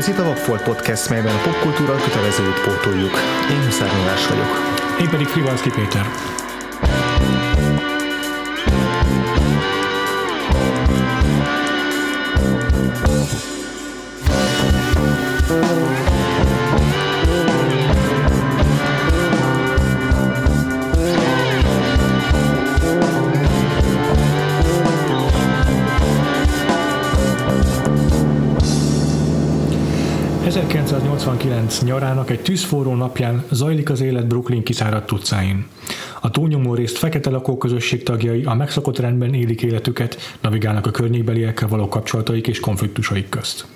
Ez itt a Vagfolt Podcast, melyben a popkultúra kötelezőt pótoljuk. Én Huszár vagyok. Én pedig Frivalszki Péter. 1989 nyarának egy tűzforró napján zajlik az élet Brooklyn kiszáradt utcáin. A túlnyomó részt fekete lakóközösség tagjai a megszokott rendben élik életüket, navigálnak a környékbeliekkel való kapcsolataik és konfliktusaik közt.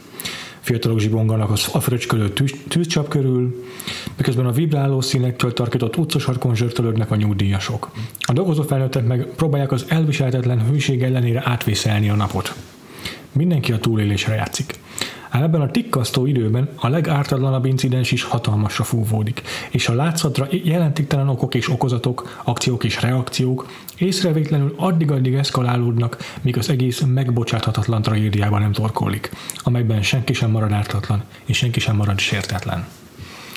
Fiatalok zsibonganak a fröcskölő tűz, tűzcsap körül, miközben a vibráló színektől tarkított utcasarkon zsörtölögnek a nyugdíjasok. A dolgozó felnőttek meg próbálják az elviselhetetlen hőség ellenére átvészelni a napot. Mindenki a túlélésre játszik. Ám ebben a tikkasztó időben a legártatlanabb incidens is hatalmasra fúvódik, és a látszatra jelentéktelen okok és okozatok, akciók és reakciók észrevétlenül addig-addig eszkalálódnak, míg az egész megbocsáthatatlan tragédiában nem torkolik, amelyben senki sem marad ártatlan, és senki sem marad sértetlen.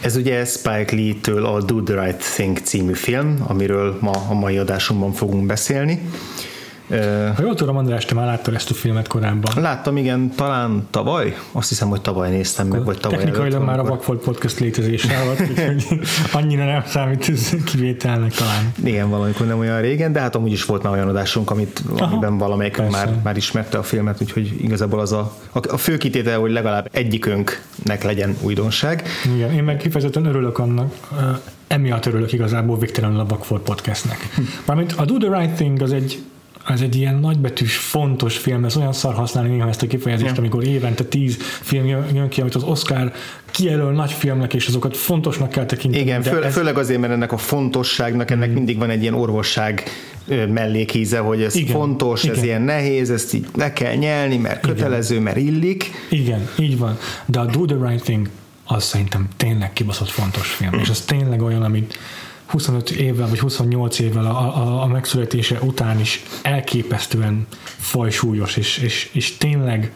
Ez ugye Spike Lee-től a Do the Right Thing című film, amiről ma a mai adásunkban fogunk beszélni. Ha jól tudom, András, te már láttad ezt a filmet korábban. Láttam, igen, talán tavaly, azt hiszem, hogy tavaly néztem meg, vagy tavaly Technikailag már a Vakfolt Podcast létezése alatt, úgyhogy annyira nem számít ez kivételnek talán. Igen, valamikor nem olyan régen, de hát amúgy is volt már olyan adásunk, amit, Aha, amiben valamelyik már, már ismerte a filmet, úgyhogy igazából az a, a, a fő kitétel, hogy legalább egyikünknek legyen újdonság. Igen, én meg kifejezetten örülök annak, emiatt örülök igazából végtelenül a Vakfolt Podcastnek. Mármint a Do the Right Thing az egy ez egy ilyen nagybetűs, fontos film, ez olyan szar használni néha ezt a kifejezést, ja. amikor évente tíz film jön ki, amit az Oscar kijelöl nagy filmnek, és azokat fontosnak kell tekinteni. Igen, fő, ez... főleg azért, mert ennek a fontosságnak, ennek mm. mindig van egy ilyen orvosság mellékíze, hogy ez igen, fontos, igen. ez ilyen nehéz, ezt így le kell nyelni, mert kötelező, igen. mert illik. Igen, így van. De a Do the Right Thing az szerintem tényleg kibaszott fontos film, és az tényleg olyan, amit 25 évvel vagy 28 évvel a, a, a megszületése után is elképesztően fajsúlyos, és, és, és tényleg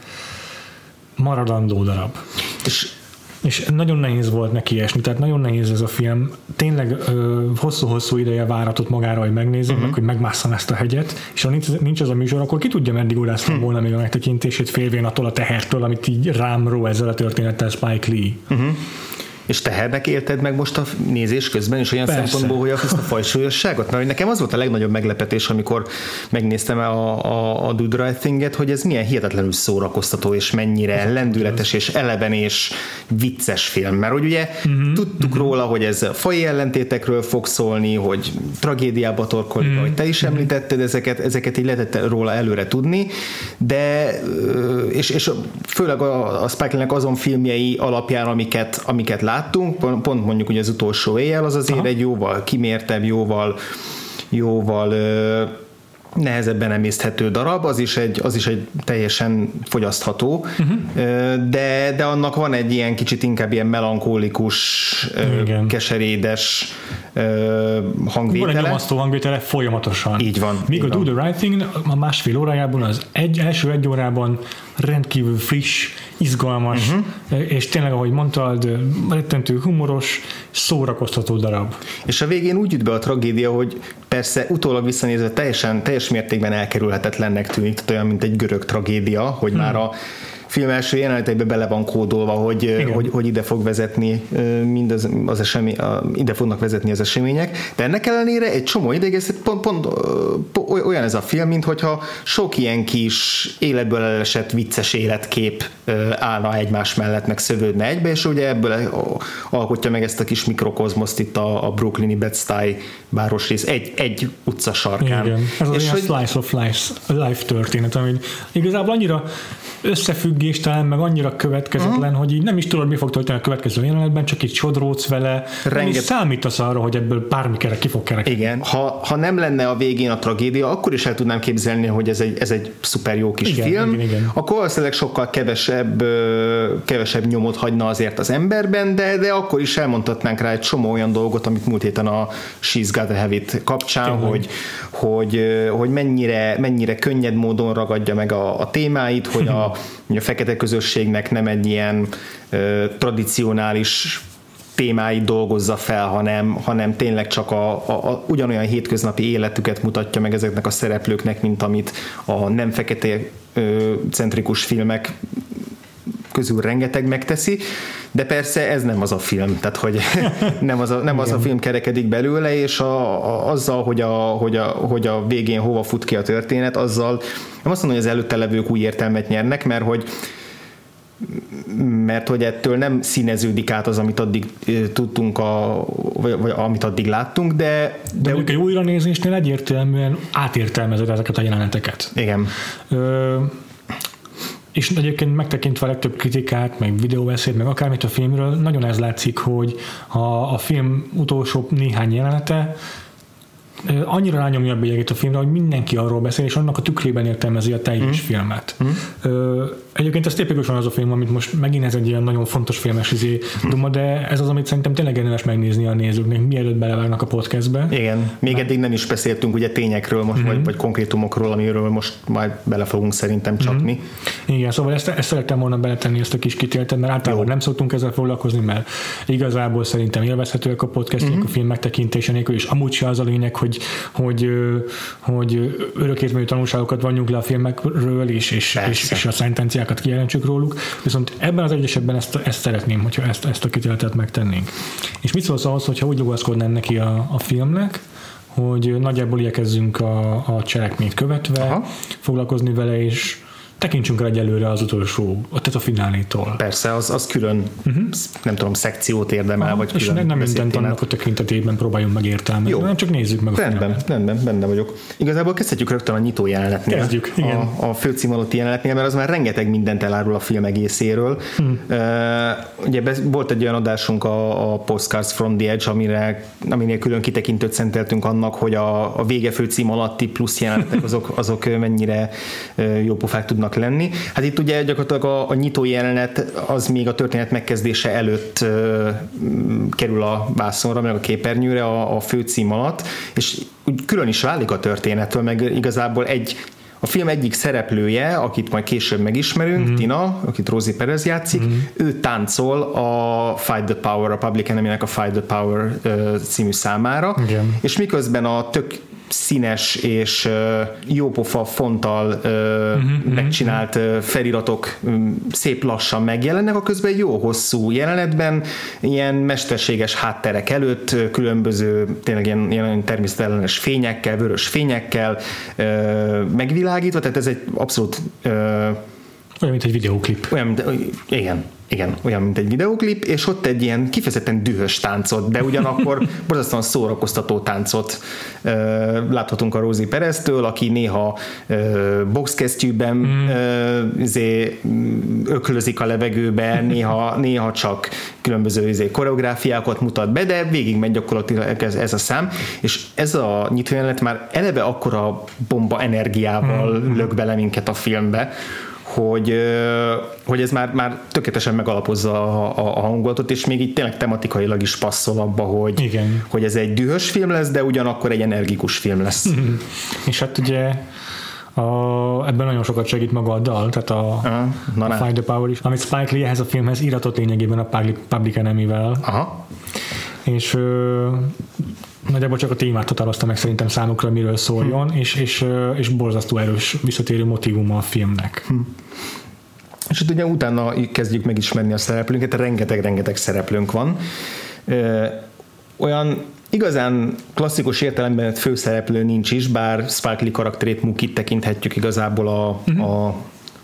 maradandó darab. És és nagyon nehéz volt neki esni, tehát nagyon nehéz ez a film. Tényleg hosszú-hosszú ideje váratott magára, hogy megnézzem, uh-huh. meg hogy megmásszam ezt a hegyet, és ha nincs, nincs ez a műsor, akkor ki tudja, meddig óráztam uh-huh. volna még a megtekintését félvén attól a tehertől, amit így rám ró ezzel a történettel Spike Lee. Uh-huh. És tehernek élted meg most a nézés közben is olyan Persze. szempontból, hogy azt a fajsúlyosságot? Mert nekem az volt a legnagyobb meglepetés, amikor megnéztem a, a, a Do Right Thing-et, hogy ez milyen hihetetlenül szórakoztató, és mennyire ez lendületes, és eleven, és vicces film. Mert hogy ugye uh-huh. tudtuk uh-huh. róla, hogy ez fai ellentétekről fog szólni, hogy tragédiába torkolik, uh-huh. ahogy te is mhm. említetted, ezeket, ezeket így lehetett róla előre tudni, de és, és főleg a, a Spike azon filmjei alapján, amiket, amiket lát, láttunk, pont mondjuk ugye az utolsó éjjel, az azért Aha. egy jóval kimértebb, jóval jóval nehezebben emészthető darab, az is egy, az is egy teljesen fogyasztható, uh-huh. de, de annak van egy ilyen kicsit inkább ilyen melankólikus, Igen. keserédes hangvétele. Van egy nyomasztó hangvétele folyamatosan. Így van. Míg így a van. Do the Right Thing a másfél órájában, az egy, első egy órában rendkívül friss, izgalmas, uh-huh. és tényleg, ahogy mondtad, rettentő humoros, szórakoztató darab. És a végén úgy jut be a tragédia, hogy persze utólag visszanézve teljesen, teljes mértékben elkerülhetetlennek tűnik, tehát olyan, mint egy görög tragédia, hogy hmm. már a film első jeleneteibe bele van kódolva, hogy, hogy, hogy ide fog vezetni mindaz, az esemény, ide fognak vezetni az események, de ennek ellenére egy csomó ideig ez pont, pont, pont olyan ez a film, mint hogyha sok ilyen kis életből elesett vicces életkép állna egymás mellett, meg szövődne egybe, és ugye ebből alkotja meg ezt a kis mikrokozmoszt itt a, a brooklyni Bed-Stuy városrész egy, egy utca sarkán. Igen, ez az és hogy... slice of life, life történet, ami igazából annyira összefüggéstelen, meg annyira következetlen, uh-huh. hogy így nem is tudod, mi fog történni a következő jelenetben, csak így sodródsz vele, Renget... számítasz arra, hogy ebből bármikere ki fog kerekedni. Igen, ha, ha nem lenne a végén a tragédia, akkor is el tudnám képzelni, hogy ez egy, ez egy szuper jó kis igen, film, igen, igen. akkor valószínűleg sokkal kevesebb, kevesebb nyomot hagyna azért az emberben, de, de akkor is elmondhatnánk rá egy csomó olyan dolgot, amit múlt héten a She's Got a Habit kapcsán, hogy, hogy, hogy mennyire, mennyire könnyed módon ragadja meg a, a témáit, hogy a, a fekete közösségnek nem egy ilyen ö, tradicionális témáit dolgozza fel, hanem, hanem tényleg csak a, a, a, ugyanolyan hétköznapi életüket mutatja meg ezeknek a szereplőknek, mint amit a nem fekete centrikus filmek közül rengeteg megteszi, de persze ez nem az a film, tehát hogy nem az a, nem az a film kerekedik belőle, és a, a, azzal, hogy a, hogy, a, hogy a végén hova fut ki a történet, azzal nem azt mondom, hogy az előtte levők új értelmet nyernek, mert hogy mert hogy ettől nem színeződik át az, amit addig tudtunk, a, vagy, vagy amit addig láttunk, de... De, de egy újranézésnél egyértelműen átértelmezed ezeket a jeleneteket. Igen. Ö, és egyébként megtekintve a legtöbb kritikát, meg videóbeszéd, meg akármit a filmről, nagyon ez látszik, hogy a, a film utolsó néhány jelenete annyira rányomja a bélyegét a filmre, hogy mindenki arról beszél, és annak a tükrében értelmezi a teljes mm. filmet. Mm. Egyébként ez tipikusan az a film, amit most megint ez egy ilyen nagyon fontos filmes izé duma, de ez az, amit szerintem tényleg érdemes megnézni a nézőknek, mielőtt belevágnak a podcastbe. Igen, még eddig nem is beszéltünk ugye tényekről most, mm-hmm. vagy, vagy konkrétumokról, amiről most majd bele fogunk szerintem csapni. Mm-hmm. Igen, szóval ezt, ezt szerettem volna beletenni ezt a kis kitéltet, mert általában Jó. nem szoktunk ezzel foglalkozni, mert igazából szerintem élvezhetőek a podcastok mm-hmm. a film megtekintése nélkül, és amúgy se az a lényeg, hogy, hogy, hogy örökézményű tanulságokat vonjunk le a filmekről, és, és, és, és a szentenciát referenciákat kijelentsük róluk, viszont ebben az egyesetben ezt, ezt szeretném, hogyha ezt, ezt a kitéletet megtennénk. És mit szólsz ahhoz, hogyha úgy rugaszkodnám neki a, a filmnek, hogy nagyjából igyekezzünk a, a cselekményt követve, Aha. foglalkozni vele, és tekintsünk el egyelőre az utolsó, tehát a finálétól. Persze, az, az külön, uh-huh. nem tudom, szekciót érdemel, Aha, vagy és külön nem mindent annak a tekintetében próbáljunk megértelmezni, Jó. hanem csak nézzük meg a Rendben, rendben, benne vagyok. Igazából kezdhetjük rögtön a nyitó jelenetnél. Kezdjük, igen. A, a főcím alatti jelenetnél, mert az már rengeteg mindent elárul a film egészéről. Hmm. Uh, ugye be, volt egy olyan adásunk a, a Postcards from the Edge, amire, aminél külön kitekintőt szenteltünk annak, hogy a, a vége főcím alatti plusz jelenetek azok, azok mennyire jó pofák tudnak tudnak lenni. Hát itt ugye gyakorlatilag a, a nyitó jelenet az még a történet megkezdése előtt ö, kerül a vászonra, meg a képernyőre a, a főcím alatt, és úgy külön is válik a történettől, meg igazából egy a film egyik szereplője, akit majd később megismerünk, mm-hmm. Tina, akit Rosie Perez játszik, mm-hmm. ő táncol a Fight the Power, a Public Enemy-nek a Fight the Power uh, című számára, Igen. és miközben a tök színes és jópofa fonttal uh-huh, megcsinált uh-huh. feliratok szép lassan megjelennek, a közben jó hosszú jelenetben, ilyen mesterséges hátterek előtt, különböző tényleg ilyen, ilyen természetellenes fényekkel, vörös fényekkel megvilágítva, tehát ez egy abszolút olyan, mint egy videóklip. Olyan, mint, igen, igen, olyan, mint egy videoklip, és ott egy ilyen kifejezetten dühös táncot, de ugyanakkor borzasztóan szórakoztató táncot ö, láthatunk a Rosie Pereztől, aki néha ö, boxkesztyűben mm. ö, izé, öklözik a levegőbe, néha, néha csak különböző izé, koreográfiákat mutat be, de végig megy gyakorlatilag ez, ez a szám, és ez a nyitójelenet már eleve akkora bomba energiával mm. lök bele minket a filmbe, hogy, hogy ez már, már tökéletesen megalapozza a, a, a hangulatot, és még így tényleg tematikailag is passzol abba, hogy, Igen. hogy ez egy dühös film lesz, de ugyanakkor egy energikus film lesz. és hát ugye a, ebben nagyon sokat segít maga a dal, tehát a, uh, na a Find the Power is, amit Spike Lee ehhez a filmhez iratott lényegében a Public Enemy-vel. Aha. És nagyjából csak a témát határozta meg szerintem számukra, miről szóljon, hm. és, és, és borzasztó erős visszatérő motivuma a filmnek. Hm. És ugye utána kezdjük megismerni a szereplőnket, rengeteg-rengeteg szereplőnk van. Olyan igazán klasszikus értelemben főszereplő nincs is, bár Lee karakterét Mukit tekinthetjük igazából a, uh-huh. a,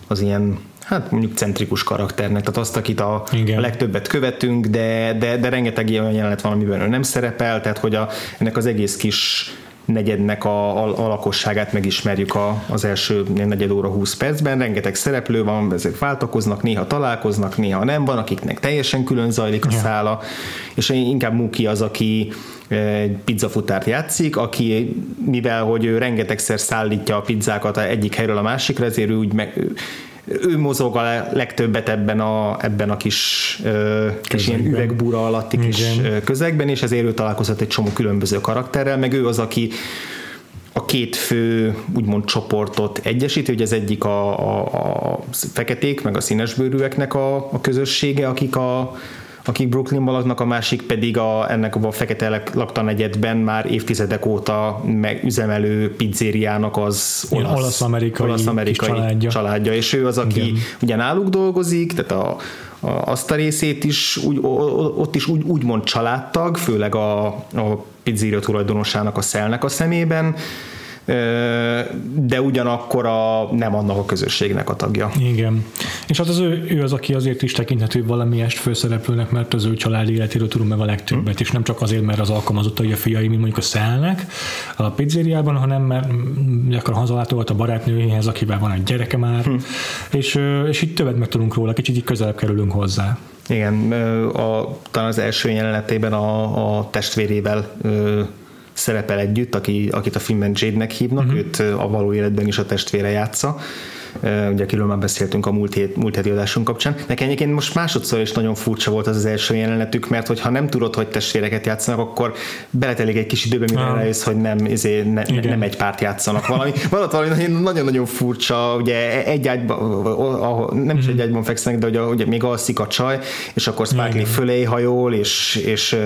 az ilyen hát mondjuk centrikus karakternek, tehát azt, akit a, a legtöbbet követünk, de, de, de rengeteg olyan jelenet van, amiben ő nem szerepel, tehát hogy a, ennek az egész kis negyednek a, a, a lakosságát megismerjük a, az első negyed óra 20 percben, rengeteg szereplő van, ezek váltakoznak, néha találkoznak, néha nem. Van, akiknek teljesen külön zajlik a ja. szála, és inkább Muki az, aki egy pizzafutárt játszik, aki mivel, hogy ő rengetegszer szállítja a pizzákat egyik helyről a másikra, ezért ő úgy meg, ő mozog a legtöbbet ebben a, ebben a kis, kis ilyen üvegbúra alatti kis Igen. közegben, és ezért ő találkozott egy csomó különböző karakterrel, meg ő az, aki a két fő úgymond csoportot egyesíti, hogy az egyik a, a, a feketék, meg a színesbőrűeknek a, a közössége, akik a, akik Brooklynban laknak, a másik pedig a, ennek a fekete lakta negyedben már évtizedek óta megüzemelő pizzériának az olasz, olasz-amerikai, olasz-amerikai családja. családja. És ő az, aki Igen. ugye náluk dolgozik, tehát a, a, azt a részét is úgy, ott is úgy, úgymond családtag, főleg a, a pizzeria tulajdonosának a szelnek a szemében, de ugyanakkor a, nem annak a közösségnek a tagja. Igen. És hát az ő, ő az, aki azért is tekinthető valamiest főszereplőnek, mert az ő család életéről tudunk meg a legtöbbet, hmm. és nem csak azért, mert az alkalmazottai a fiai, mint mondjuk a szelnek a pizzériában, hanem mert gyakran hazalátogat a barátnőjéhez, akivel van egy gyereke már, hmm. és, és így többet meg tudunk róla, kicsit így közelebb kerülünk hozzá. Igen, a, talán az első jelenetében a, a testvérével szerepel együtt, aki, akit a filmben Jade-nek hívnak, uh-huh. őt a való életben is a testvére játsza ugye akiről már beszéltünk a múlt, hét, múlt heti adásunk kapcsán. Nekem egyébként most másodszor is nagyon furcsa volt az az első jelenetük, mert hogyha nem tudod, hogy testvéreket játszanak, akkor beletelik egy kis időbe, mire ah. rájössz, hogy nem, izé, ne, ne, nem egy párt játszanak. Valami, valami nagyon-nagyon furcsa, ugye egy ágyban, nem is egy mhm. ágyban fekszenek, de ugye, ugye még alszik a csaj, és akkor Spike Lee fölé hajol, és, és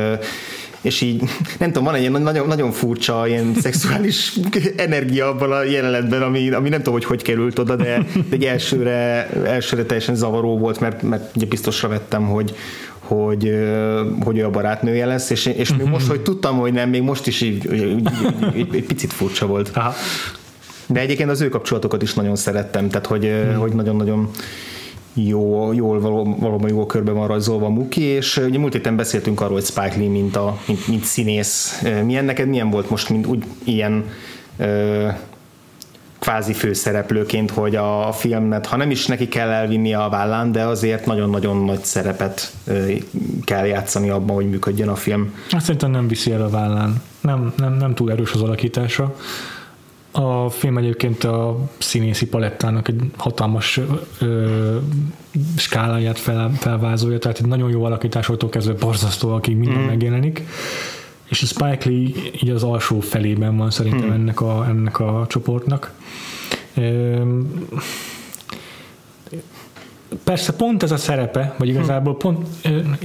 és így nem tudom, van egy ilyen nagyon, nagyon furcsa ilyen szexuális energia abban a jelenetben, ami, ami nem tudom, hogy hogy került oda, de, de egy elsőre, elsőre teljesen zavaró volt, mert, mert ugye biztosra vettem, hogy, hogy, hogy ő a barátnője lesz, és, és még most, hogy tudtam, hogy nem, még most is így, így, így, így, egy picit furcsa volt. Aha. De egyébként az ő kapcsolatokat is nagyon szerettem, tehát hogy, hmm. hogy nagyon-nagyon jó, jól való, valóban jól körbe van rajzolva Muki, és ugye múlt héten beszéltünk arról, hogy Spike Lee, mint, a, mint, mint színész, milyen neked milyen volt most, mint úgy ilyen ö, kvázi főszereplőként, hogy a filmet, ha nem is neki kell elvinni a vállán, de azért nagyon-nagyon nagy szerepet kell játszani abban, hogy működjön a film. Azt szerintem nem viszi el a vállán. Nem, nem, nem túl erős az alakítása. A film egyébként a színészi palettának egy hatalmas ö, skáláját fel, felvázolja, tehát egy nagyon jó alakításoktól kezdve borzasztó, akik minden mm. megjelenik. És a Spike Lee így az alsó felében van szerintem mm. ennek, a, ennek a csoportnak. Ö, persze pont ez a szerepe, vagy igazából pont,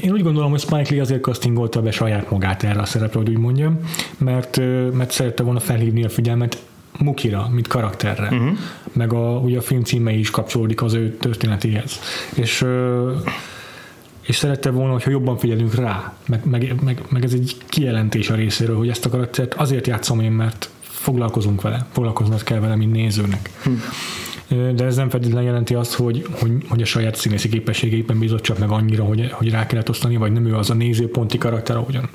én úgy gondolom, hogy Spike Lee azért castingolta be saját magát erre a szerepre, hogy úgy mondjam, mert, mert szerette volna felhívni a figyelmet Mukira, mint karakterre. Uh-huh. Meg a, ugye a film címe is kapcsolódik az ő történetéhez. És és szerette volna, hogyha jobban figyelünk rá, meg, meg, meg, meg ez egy kijelentés a részéről, hogy ezt a karaktert azért játszom én, mert foglalkozunk vele, foglalkoznod kell vele, mint nézőnek. Hmm. De ez nem feltétlenül jelenti azt, hogy, hogy, hogy a saját színészi képességeiben bízott csak meg annyira, hogy, hogy rá kellett osztani, vagy nem ő az a nézőponti karakter, ahogyan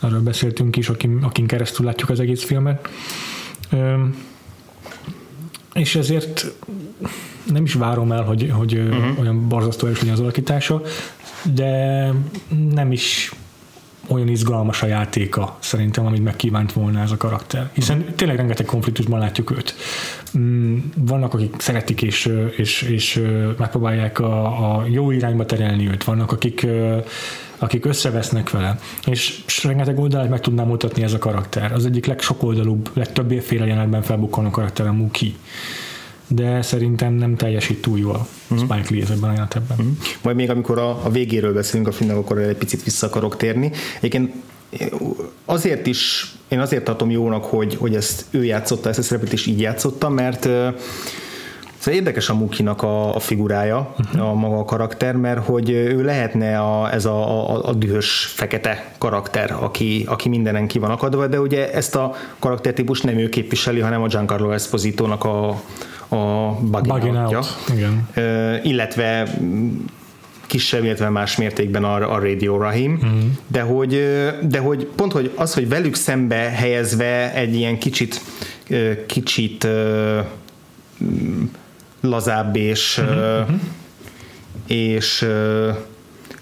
arról beszéltünk is, akin, akin keresztül látjuk az egész filmet és ezért nem is várom el, hogy, hogy uh-huh. olyan borzasztó erős legyen az alakítása, de nem is olyan izgalmas a játéka szerintem, amit megkívánt volna ez a karakter. Hiszen uh-huh. tényleg rengeteg konfliktusban látjuk őt. Mm, vannak, akik szeretik és, és, és megpróbálják a, a jó irányba terelni őt, vannak, akik akik összevesznek vele, és rengeteg oldalát meg tudnám mutatni ez a karakter. Az egyik legsokoldalúbb, legtöbbéféle jelenetben felbukkanó karakter a Muki de szerintem nem teljesít túl jól uh-huh. Spike Lee ebben a jelenetben. Uh-huh. Majd még amikor a, a végéről beszélünk a filmnek, akkor egy picit vissza akarok térni. Egyébként azért is, én azért tartom jónak, hogy, hogy ezt ő játszotta, ezt a szerepet is így játszotta, mert Szóval érdekes a Mukinak a, a figurája, uh-huh. a maga a karakter, mert hogy ő lehetne a, ez a, a, a dühös fekete karakter, aki, aki mindenen ki van akadva, de ugye ezt a karaktertípus nem ő képviseli, hanem a Giancarlo Esposito-nak a, a Bugging out. Igen. Uh, illetve kisebb, illetve más mértékben a, a Radio Rahim, uh-huh. de, hogy, de hogy pont hogy az, hogy velük szembe helyezve egy ilyen kicsit kicsit lazább és, uh-huh. és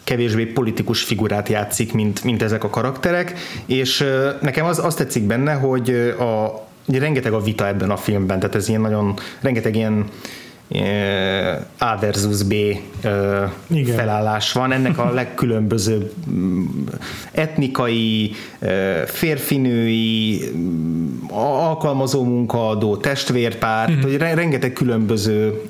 kevésbé politikus figurát játszik, mint, mint ezek a karakterek, és nekem az, az tetszik benne, hogy a, rengeteg a vita ebben a filmben, tehát ez ilyen nagyon, rengeteg ilyen A versus B Igen. felállás van. Ennek a legkülönbözőbb mm, etnikai, férfinői, alkalmazó munkaadó, testvérpár, mm. hogy rengeteg különböző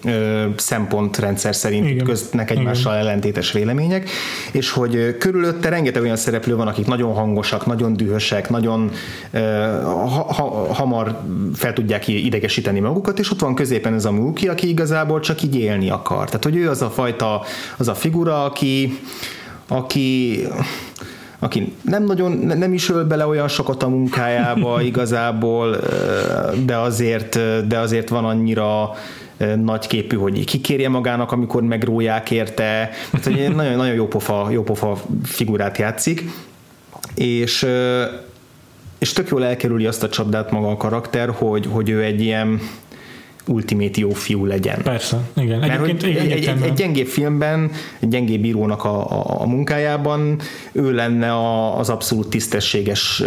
szempontrendszer szerint Igen. köztnek egymással Igen. ellentétes vélemények, és hogy körülötte rengeteg olyan szereplő van, akik nagyon hangosak, nagyon dühösek, nagyon ha, ha, hamar fel tudják idegesíteni magukat, és ott van középen ez a Mookie, aki igaz igazából csak így élni akar. Tehát, hogy ő az a fajta, az a figura, aki, aki aki nem nagyon, nem is öl bele olyan sokat a munkájába igazából, de azért, de azért van annyira nagyképű, hogy kikérje magának, amikor megróják érte. Tehát, hogy nagyon, nagyon jó pofa, jó pofa figurát játszik, és és tök jól elkerüli azt a csapdát maga a karakter, hogy, hogy ő egy ilyen ultimate jó fiú legyen. Persze, igen. Mert hogy egy, egy, egy, egy gyengébb filmben, egy gyengébb írónak a, a, a munkájában ő lenne a, az abszolút tisztességes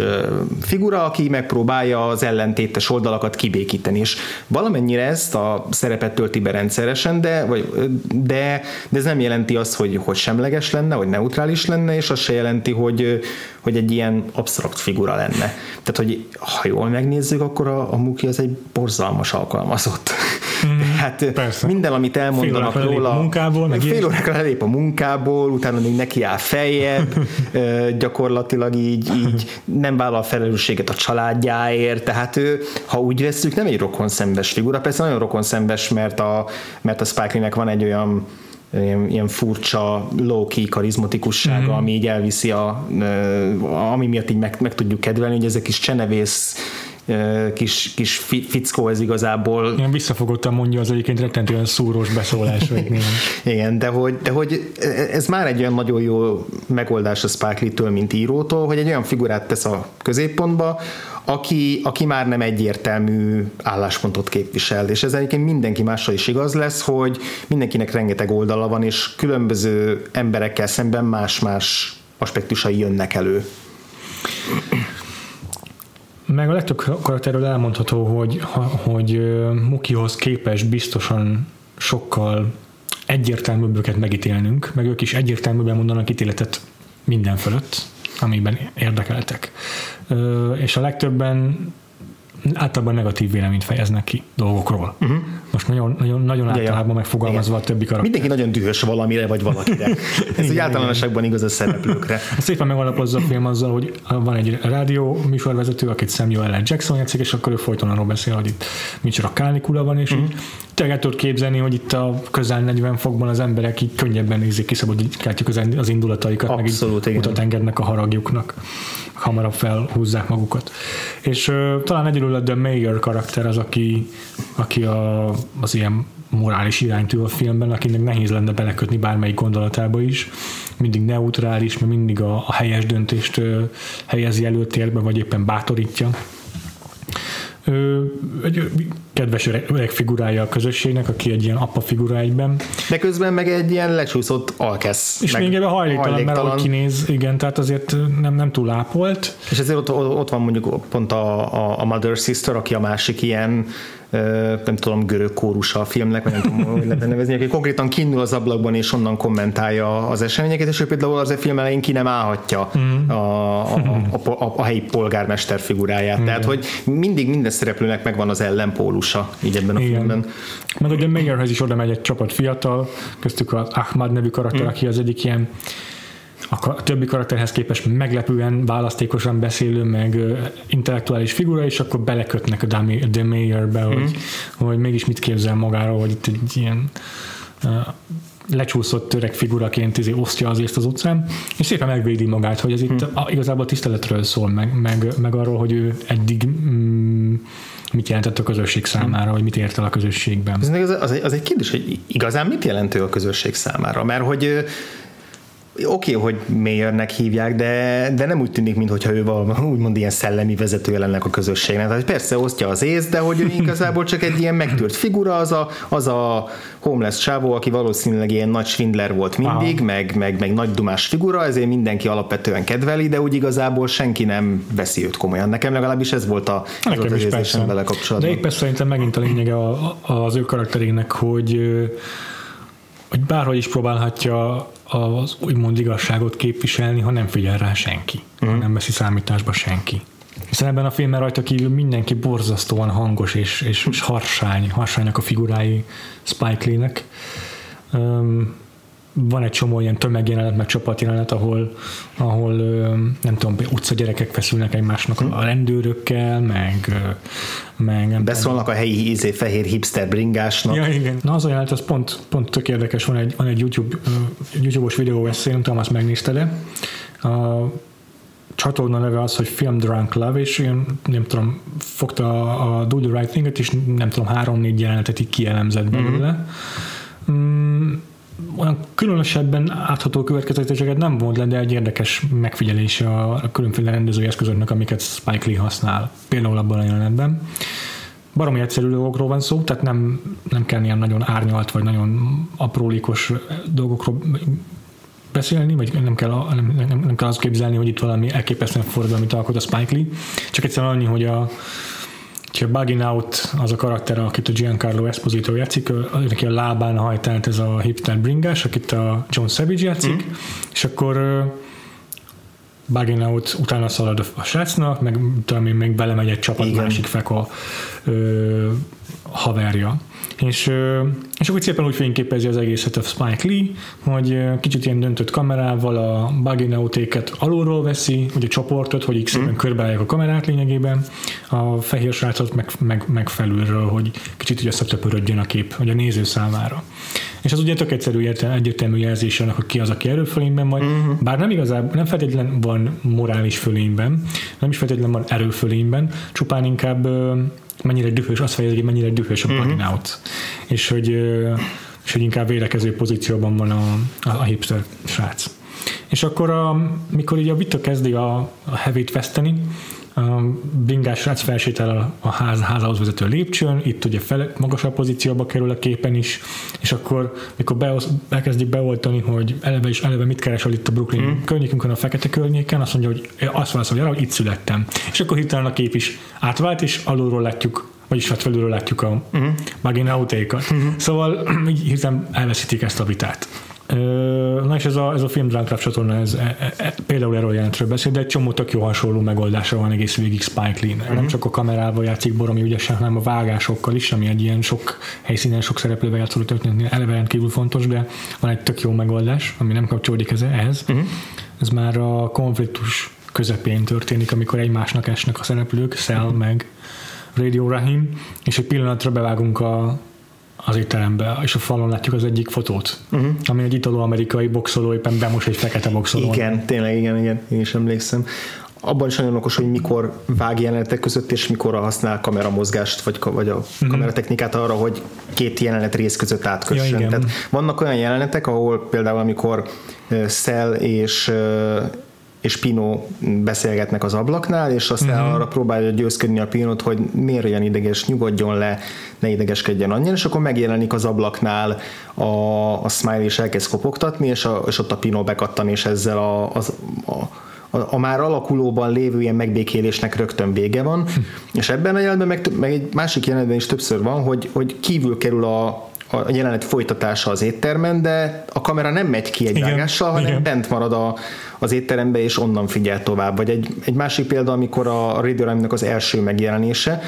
figura, aki megpróbálja az ellentétes oldalakat kibékíteni, és valamennyire ezt a szerepet tölti be rendszeresen, de, vagy, de, de ez nem jelenti azt, hogy, hogy semleges lenne, vagy neutrális lenne, és az se jelenti, hogy, hogy egy ilyen absztrakt figura lenne. Tehát, hogy ha jól megnézzük, akkor a, a Muki az egy borzalmas alkalmazott. Mm, hát persze. minden, amit elmondanak fél róla, munkából, meg fél órákra elép a munkából, utána még neki áll feljebb, gyakorlatilag így, így nem vállal felelősséget a családjáért, tehát ő, ha úgy veszük, nem egy rokonszenves figura, persze nagyon rokonszenves, mert a, mert a Spike van egy olyan ilyen, ilyen furcsa, low-key karizmatikussága, mm-hmm. ami így elviszi, a, ami miatt így meg, meg tudjuk kedvelni, hogy ezek is csenevész kis, kis fickó ez igazából. Ilyen visszafogottan mondja az egyébként rettentően szúrós beszólás. Igen, de hogy, de hogy ez már egy olyan nagyon jó megoldás a Spike Lee-től, mint írótól, hogy egy olyan figurát tesz a középpontba, aki, aki már nem egyértelmű álláspontot képvisel. És ez egyébként mindenki mással is igaz lesz, hogy mindenkinek rengeteg oldala van, és különböző emberekkel szemben más-más aspektusai jönnek elő. Meg a legtöbb karakterről elmondható, hogy, hogy Mukihoz képes biztosan sokkal egyértelműbböket megítélnünk, meg ők is egyértelműbben mondanak ítéletet minden fölött, amiben érdekeltek. És a legtöbben általában negatív véleményt fejeznek ki dolgokról. Uh-huh. Most nagyon, nagyon, nagyon ja, általában megfogalmazva igen. a többi karakter. Mindenki nagyon dühös valamire vagy valakire. Ez egy általánosságban igaz a szereplőkre. Szépen megalapozza a film azzal, hogy van egy rádió műsorvezető, akit Samuel L. Jackson játszik, és akkor ő folyton arról beszél, hogy itt micsoda kánikula van, és uh-huh. így tényleg tudod képzelni, hogy itt a közel 40 fokban az emberek így könnyebben nézik, kiszabadítják az indulataikat, Abszolút, meg így utat engednek a haragjuknak hamarabb felhúzzák magukat. És uh, talán egyedül a The Mayor karakter az, aki, aki a, az ilyen morális iránytű a filmben, akinek nehéz lenne belekötni bármelyik gondolatába is. Mindig neutrális, mert mindig a, a helyes döntést helyezi előtérbe, vagy éppen bátorítja egy kedves öreg figurája a közösségnek, aki egy ilyen apa figura egyben. De közben meg egy ilyen lecsúszott alkesz. És még ebben hajléktalan, hajléktalan, mert ahogy kinéz, igen, tehát azért nem, nem túl ápolt. És ezért ott, ott van mondjuk pont a, a, a Mother Sister, aki a másik ilyen nem tudom, görög kórusa a filmnek, vagy nem tudom, hogy lehet nevezni, aki konkrétan kinnül az ablakban és onnan kommentálja az eseményeket, és ő például az a film elején ki nem állhatja mm. a, a, a, a, a helyi polgármester figuráját. Mm. Tehát, hogy mindig minden szereplőnek megvan az ellenpólusa így ebben a Igen. filmben. Meg ugye Mayerhez is oda megy egy csapat fiatal, köztük az Ahmad nevű karakter, mm. aki az egyik ilyen a többi karakterhez képest meglepően választékosan beszélő, meg intellektuális figura, és akkor belekötnek a The Mayor-be, mm. hogy, hogy mégis mit képzel magáról, hogy itt egy ilyen lecsúszott öreg figuraként izé osztja azért az utcán, és szépen megvédi magát, hogy ez itt hmm. a, igazából tiszteletről szól, meg, meg, meg arról, hogy ő eddig mm, mit jelentett a közösség számára, vagy mit ért el a közösségben. Ez az, az, egy, az egy kérdés, hogy igazán mit jelentő a közösség számára, mert hogy oké, okay, hogy Mayernek hívják, de, de nem úgy tűnik, mintha ő valami, úgymond ilyen szellemi vezetője lenne a közösségnek. Tehát persze osztja az ész, de hogy ő igazából csak egy ilyen megtűrt figura, az a, az a homeless csávó, aki valószínűleg ilyen nagy svindler volt mindig, meg, meg, meg nagy dumás figura, ezért mindenki alapvetően kedveli, de úgy igazából senki nem veszi őt komolyan. Nekem legalábbis ez volt a Nekem is persze. vele kapcsolatban. De épp szerintem megint a lényege az ő karakterének, hogy hogy bárhogy is próbálhatja az úgymond igazságot képviselni, ha nem figyel rá senki, uh-huh. nem veszi számításba senki. Hiszen ebben a filmben rajta kívül mindenki borzasztóan hangos és, és, és harsány, harsányak a figurái Spike Lee-nek. Um, van egy csomó ilyen tömegjelenet, meg csapatjelenet, ahol, ahol nem tudom, utca gyerekek feszülnek egymásnak a rendőrökkel, meg, meg nem Beszólnak a helyi ízé, fehér hipster bringásnak. Ja, igen. Na az jelenet, az pont, pont tök érdekes, van egy, van egy YouTube, YouTube-os videó eszé, nem tudom, azt megnézted de a csatorna neve az, hogy Film Drunk Love, és én nem tudom, fogta a, a Do the Right Thing-et, és nem tudom, három-négy jelenetet így kielemzett belőle. Mm-hmm. Mm, olyan különösebben átható következtetéseket nem volt le, de egy érdekes megfigyelés a különféle rendezői eszközöknek, amiket Spike Lee használ, például abban a jelenetben. Baromi egyszerű dolgokról van szó, tehát nem, nem kell ilyen nagyon árnyalt, vagy nagyon aprólékos dolgokról beszélni, vagy nem kell, nem, nem, nem kell azt képzelni, hogy itt valami elképesztően forradalmi alkot a Spike Lee, csak egyszerűen annyi, hogy a, a Bugging Out az a karakter, akit a Giancarlo Esposito játszik, neki a lábán hajtált ez a hipster bringás, akit a John Savage játszik, mm. és akkor Bugging Out utána szalad a srácnak, meg én, még belemegy egy csapat Igen. másik feka haverja. És, és akkor szépen úgy fényképezi az egészet a Spike Lee, hogy kicsit ilyen döntött kamerával a buggy autéket alulról veszi, hogy a csoportot, hogy szépen mm. körbeállják a kamerát lényegében, a fehér srácot meg, meg, meg felülről, hogy kicsit így összetöpörödjön a kép, hogy a néző számára. És az ugye tök egyszerű egyértelmű jelzés annak, hogy ki az, aki erőfölényben van, uh-huh. bár nem igazából, nem feltétlenül van morális fölényben, nem is feltétlenül van erőfölényben, csupán inkább mennyire dühös, azt fejezi, hogy mennyire dühös a uh-huh. out. És hogy, és hogy inkább védekező pozícióban van a, a, a hipster srác. És akkor, a, mikor így a vita kezdi a, a hevét veszteni, bringás srác felsétel a ház, házához vezető lépcsőn, itt ugye fel, magasabb pozícióba kerül a képen is, és akkor, mikor beosz, elkezdik beoltani, hogy eleve is eleve mit keresel itt a Brooklyn mm. környékünkön, a fekete környéken, azt mondja, hogy azt válaszolja rá, hogy itt születtem. És akkor hirtelen a kép is átvált, és alulról látjuk vagyis hát felülről látjuk a uh-huh. Mhm. Bagin autékat. Uh-huh. Szóval így hirtelen elveszítik ezt a vitát. Na és ez a, ez a film Drunk csatorna, ez, e, e, e, például erről jelentről beszél, de egy csomó tök jó hasonló megoldása van egész végig Spike Lee. Uh-huh. Nem mhm. csak a kamerával játszik Boromi ügyesen, hanem a vágásokkal is, ami egy ilyen sok helyszínen, sok szereplővel játszó történetnél eleve rendkívül fontos, de van egy tök jó megoldás, ami nem kapcsolódik ehhez. Uh-huh. Ez már a konfliktus közepén történik, amikor egymásnak esnek a szereplők, Cell uh-huh. meg Radio Rahim, és egy pillanatra bevágunk a, az étterembe, és a falon látjuk az egyik fotót, uh-huh. ami egy italo-amerikai boxoló éppen bemos egy fekete boxoló. Igen, tényleg, igen, igen, én is emlékszem. Abban is nagyon okos, hogy mikor vág jelenetek között, és mikor használ kameramozgást, vagy, vagy a uh-huh. kameratechnikát arra, hogy két jelenet rész között átkössön. Ja, Tehát vannak olyan jelenetek, ahol például amikor Cell és és Pino beszélgetnek az ablaknál, és aztán uh-huh. arra próbálja győzködni a Pinot, hogy miért olyan ideges, nyugodjon le, ne idegeskedjen annyira, és akkor megjelenik az ablaknál a, a Smiley, és elkezd kopogtatni, és, a, és ott a Pino bekattan, és ezzel a, az, a a, a már alakulóban lévő ilyen megbékélésnek rögtön vége van, hm. és ebben a jelenetben meg, meg egy másik jelenetben is többször van, hogy, hogy kívül kerül a, a jelenet folytatása az éttermen, de a kamera nem megy ki egy igen, vágással, hanem igen. bent marad a, az étterembe, és onnan figyel tovább. Vagy egy, egy másik példa, amikor a Radio az első megjelenése,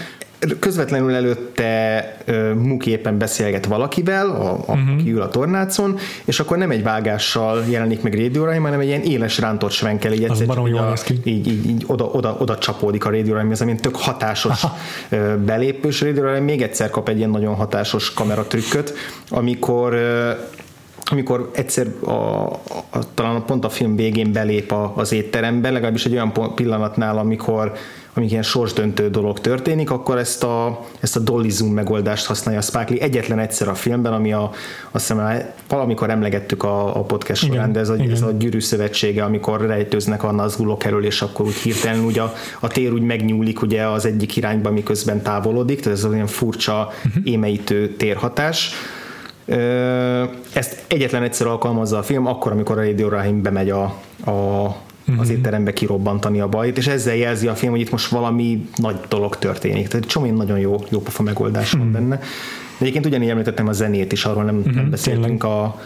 közvetlenül előtte uh, Muki éppen beszélget valakivel, a, a, uh-huh. aki ül a tornácon, és akkor nem egy vágással jelenik meg Radio Rhyme, hanem egy ilyen éles rántott svenkel, így egyszer így, a, így, így, így oda, oda, oda csapódik a Radio Rhyme, ez ami tök hatásos uh, belépős Radio Rhyme még egyszer kap egy ilyen nagyon hatásos kameratrükköt, amikor uh, amikor egyszer a, a, talán pont a film végén belép a, az étterembe, legalábbis egy olyan pillanatnál, amikor amik ilyen sorsdöntő dolog történik, akkor ezt a, ezt a dolly zoom megoldást használja a Spike Lee egyetlen egyszer a filmben, ami a, azt hiszem valamikor emlegettük a, a podcast igen, során, de ez a, ez a gyűrű szövetsége, amikor rejtőznek a nazgulok erről, és akkor úgy hirtelen úgy a, a tér úgy megnyúlik ugye az egyik irányba, miközben távolodik, tehát ez olyan furcsa, uh-huh. émeítő térhatás. Ezt egyetlen egyszer alkalmazza a film, akkor, amikor a Radio Rahim bemegy a, a az uh-huh. étterembe kirobbantani a bajt, és ezzel jelzi a film, hogy itt most valami nagy dolog történik. Tehát csomó nagyon jó, jó pofa megoldás uh-huh. van mhm. benne. De egyébként ugyanígy említettem a zenét is, arról nem, uh-huh, nem beszéltünk a,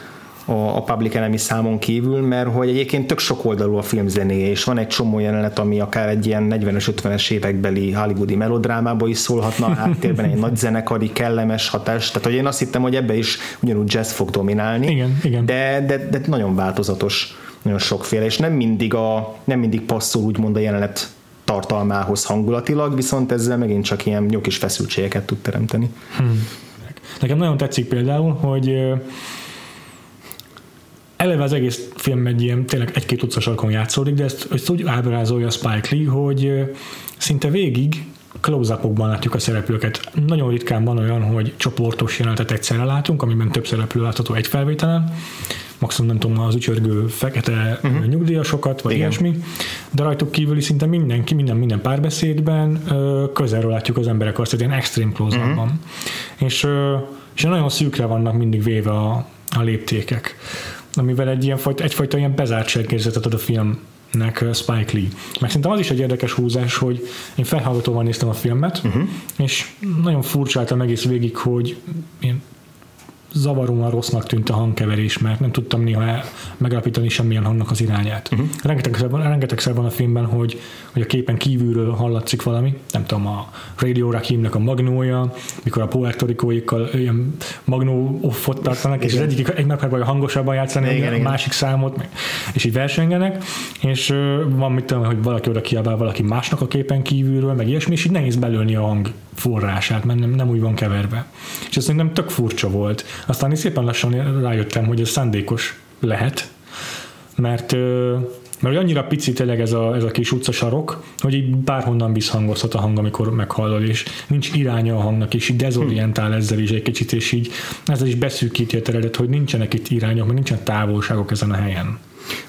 a, a Public Enemy számon kívül, mert hogy egyébként tök sok oldalú a film zenéje, és van egy csomó jelenet, ami akár egy ilyen 40-es, 50-es évekbeli hollywoodi melodrámába is szólhatna, a háttérben egy nagy zenekari, kellemes hatás, tehát hogy én azt hittem, hogy ebbe is ugyanúgy jazz fog dominálni, igen, igen. De, de, de nagyon változatos nagyon sokféle, és nem mindig, a, nem mindig passzol úgymond a jelenet tartalmához hangulatilag, viszont ezzel megint csak ilyen nyokis feszültségeket tud teremteni. Hmm. Nekem nagyon tetszik például, hogy eleve az egész film egy ilyen tényleg egy-két utcas alkon játszódik, de ezt, ezt úgy ábrázolja Spike Lee, hogy szinte végig close látjuk a szereplőket. Nagyon ritkán van olyan, hogy csoportos jelenetet egyszerre látunk, amiben több szereplő látható egy felvételen, maximum nem tudom, az ücsörgő fekete uh-huh. nyugdíjasokat, vagy Igen. ilyesmi, de rajtuk kívüli szinte mindenki, minden, minden párbeszédben közelről látjuk az emberek azt, hogy ilyen extrém close uh-huh. van. És, és nagyon szűkre vannak mindig véve a, a léptékek, amivel egy ilyen fajta, egyfajta ilyen bezártságérzetet ad a film nek Spike Lee. Meg szerintem az is egy érdekes húzás, hogy én felhallgatóval néztem a filmet, uh-huh. és nagyon furcsáltam egész végig, hogy én zavaróan rossznak tűnt a hangkeverés, mert nem tudtam néha megállapítani semmilyen hangnak az irányát. Uh-huh. Rengetegszer, van, rengetegszer van a filmben, hogy, hogy a képen kívülről hallatszik valami, nem tudom, a Radio Rakimnek a magnója, mikor a Puerto Rico-ikkal ilyen magnó offot tartanak, és az egyik egy megpróbálja hangosabban játszani igen, a igen. másik számot, és így versengenek, és van mit tudom, hogy valaki oda kiabál valaki másnak a képen kívülről, meg ilyesmi, és így nehéz belőni a hang forrását, mert nem, nem úgy van keverve. És ez szerintem tök furcsa volt. Aztán is szépen lassan rájöttem, hogy ez szándékos lehet, mert mert annyira pici tényleg ez a, ez a kis utcasarok, hogy így bárhonnan visszhangozhat a hang, amikor meghallod, és nincs iránya a hangnak, és így dezorientál ezzel is egy kicsit, és így ezzel is beszűkíti a teredet, hogy nincsenek itt irányok, mert nincsen távolságok ezen a helyen.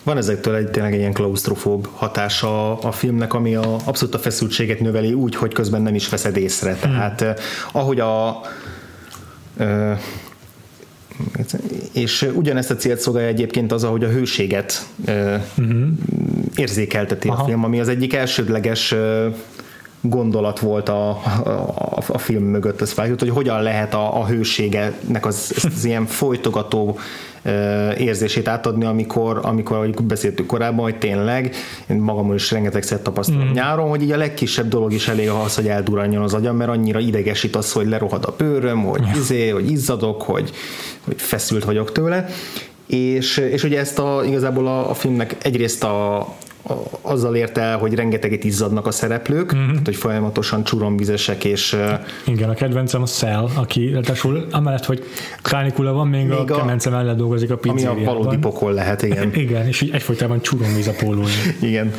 Van ezektől egy tényleg egy ilyen klaustrofób hatása a filmnek, ami a, abszolút a feszültséget növeli úgy, hogy közben nem is veszed észre. Hmm. Tehát eh, ahogy a eh, és ugyanezt a célt szolgálja egyébként az, ahogy a hőséget uh-huh. érzékelteti Aha. a film, ami az egyik elsődleges gondolat volt a, a, a film mögött, az hogy hogyan lehet a, a hőségenek az, az ilyen folytogató érzését átadni, amikor, amikor ahogy beszéltük korábban, hogy tényleg, én magamon is rengetegszer tapasztalom mm. nyáron, hogy így a legkisebb dolog is elég ahhoz, hogy elduranjon az agyam, mert annyira idegesít az, hogy lerohad a bőröm, hogy izé, hogy izzadok, hogy, hogy feszült vagyok tőle. És, és ugye ezt a, igazából a, a filmnek egyrészt a, azzal érte el, hogy rengeteget izzadnak a szereplők, mm-hmm. tehát, hogy folyamatosan csuromvizesek, és... Igen, a kedvencem a Cell, aki ráadásul amellett, hogy kánikula van, még, még a, a kemence mellett dolgozik a pizzériában. Ami a valódi pokol lehet, igen. igen, és így egyfolytában csuromvíz a pólója. igen.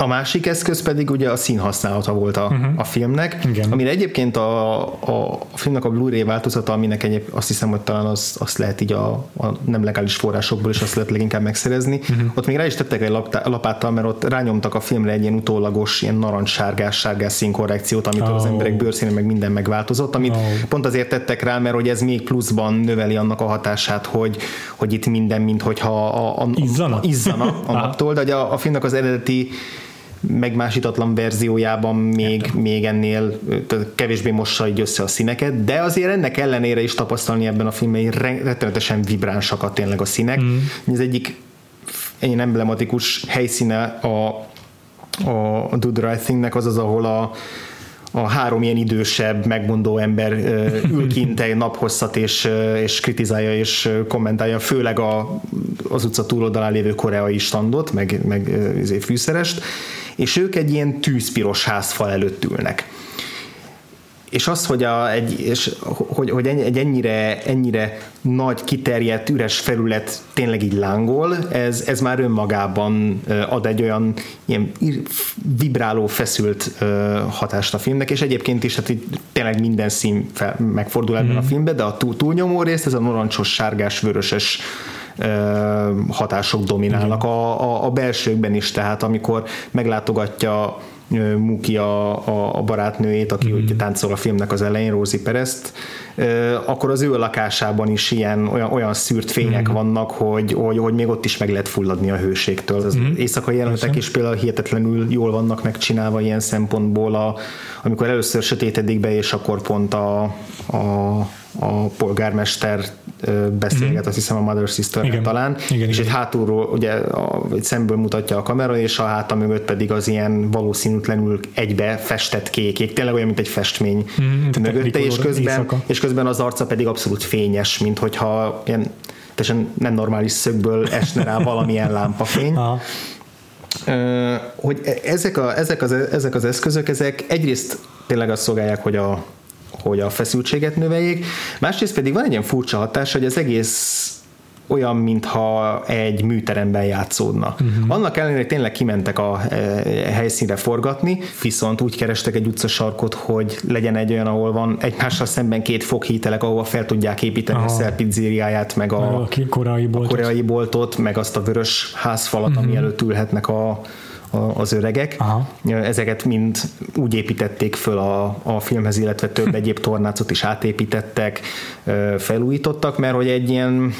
A másik eszköz pedig ugye a színhasználata volt a, uh-huh. a filmnek, Igen. amire egyébként a, a, a filmnek a Blu-ray változata, aminek egyéb, azt hiszem, hogy talán az, azt lehet így a, a nem legális forrásokból is azt lehet leginkább megszerezni. Uh-huh. Ott még rá is tettek egy lapáttal, mert ott rányomtak a filmre egy ilyen utólagos, ilyen narancssárgás, sárgás színkorrekciót, amit oh. az emberek bőrszíne meg minden megváltozott, amit oh. pont azért tettek rá, mert hogy ez még pluszban növeli annak a hatását, hogy, hogy itt minden, mint hogyha a, a, a, izzana, izzana a naptól, de a, a filmnek az eredeti megmásítatlan verziójában még, még ennél kevésbé mossa így össze a színeket, de azért ennek ellenére is tapasztalni ebben a filmben rettenetesen vibránsak tényleg a színek. Mm. Ez egyik egy emblematikus helyszíne a, a Do the Right Thingnek az az, ahol a, a három ilyen idősebb, megmondó ember ül kint egy naphosszat, és, és kritizálja és kommentálja, főleg a, az utca túloldalán lévő koreai standot, meg, meg izé, fűszerest, és ők egy ilyen tűzpiros házfal előtt ülnek és az, hogy, a, egy, és, hogy, hogy egy ennyire, ennyire nagy, kiterjedt, üres felület tényleg így lángol, ez, ez már önmagában ad egy olyan ilyen vibráló, feszült hatást a filmnek, és egyébként is hát így tényleg minden szín fel, megfordul ebben mm. a mhm. filmben, de a túl, túlnyomó részt, ez a narancsos, sárgás, vöröses hatások dominálnak a, a, a belsőkben is, tehát amikor meglátogatja Muki a, a, a barátnőjét, aki mm. ugye táncol a filmnek az elején, Rosie Perezt, akkor az ő lakásában is ilyen olyan, olyan szűrt fények mm. vannak, hogy, hogy, hogy még ott is meg lehet fulladni a hőségtől. Az mm. éjszakai jelenetek is például hihetetlenül jól vannak megcsinálva ilyen szempontból, a, amikor először sötétedik be, és akkor pont a, a a polgármester beszélget, mm-hmm. azt hiszem a Mother sister igen. talán, igen, és igen. egy hátulról, ugye a, egy szemből mutatja a kamera, és a háta mögött pedig az ilyen valószínűtlenül egybe festett kékék, tényleg olyan, mint egy festmény mm, mögötte, és közben, és közben az arca pedig abszolút fényes, mint hogyha ilyen teljesen nem normális szögből esne rá valamilyen lámpafény. Aha. hogy e, ezek, a, ezek, az, ezek az eszközök, ezek egyrészt tényleg azt szolgálják, hogy a, hogy a feszültséget növeljék, másrészt pedig van egy ilyen furcsa hatás, hogy az egész olyan, mintha egy műteremben játszódna. Uh-huh. Annak ellenére, hogy tényleg kimentek a e, helyszínre forgatni, viszont úgy kerestek egy utcasarkot, hogy legyen egy olyan, ahol van egymással szemben két foghítelek, ahol fel tudják építeni Aha. a Szel pizzériáját, meg a, a koreai, boltot. a koreai boltot, meg azt a vörös házfalat, uh-huh. ami előtt ülhetnek a az öregek. Aha. Ezeket mind úgy építették föl a, a filmhez, illetve több egyéb tornácot is átépítettek, felújítottak, mert hogy egy ilyen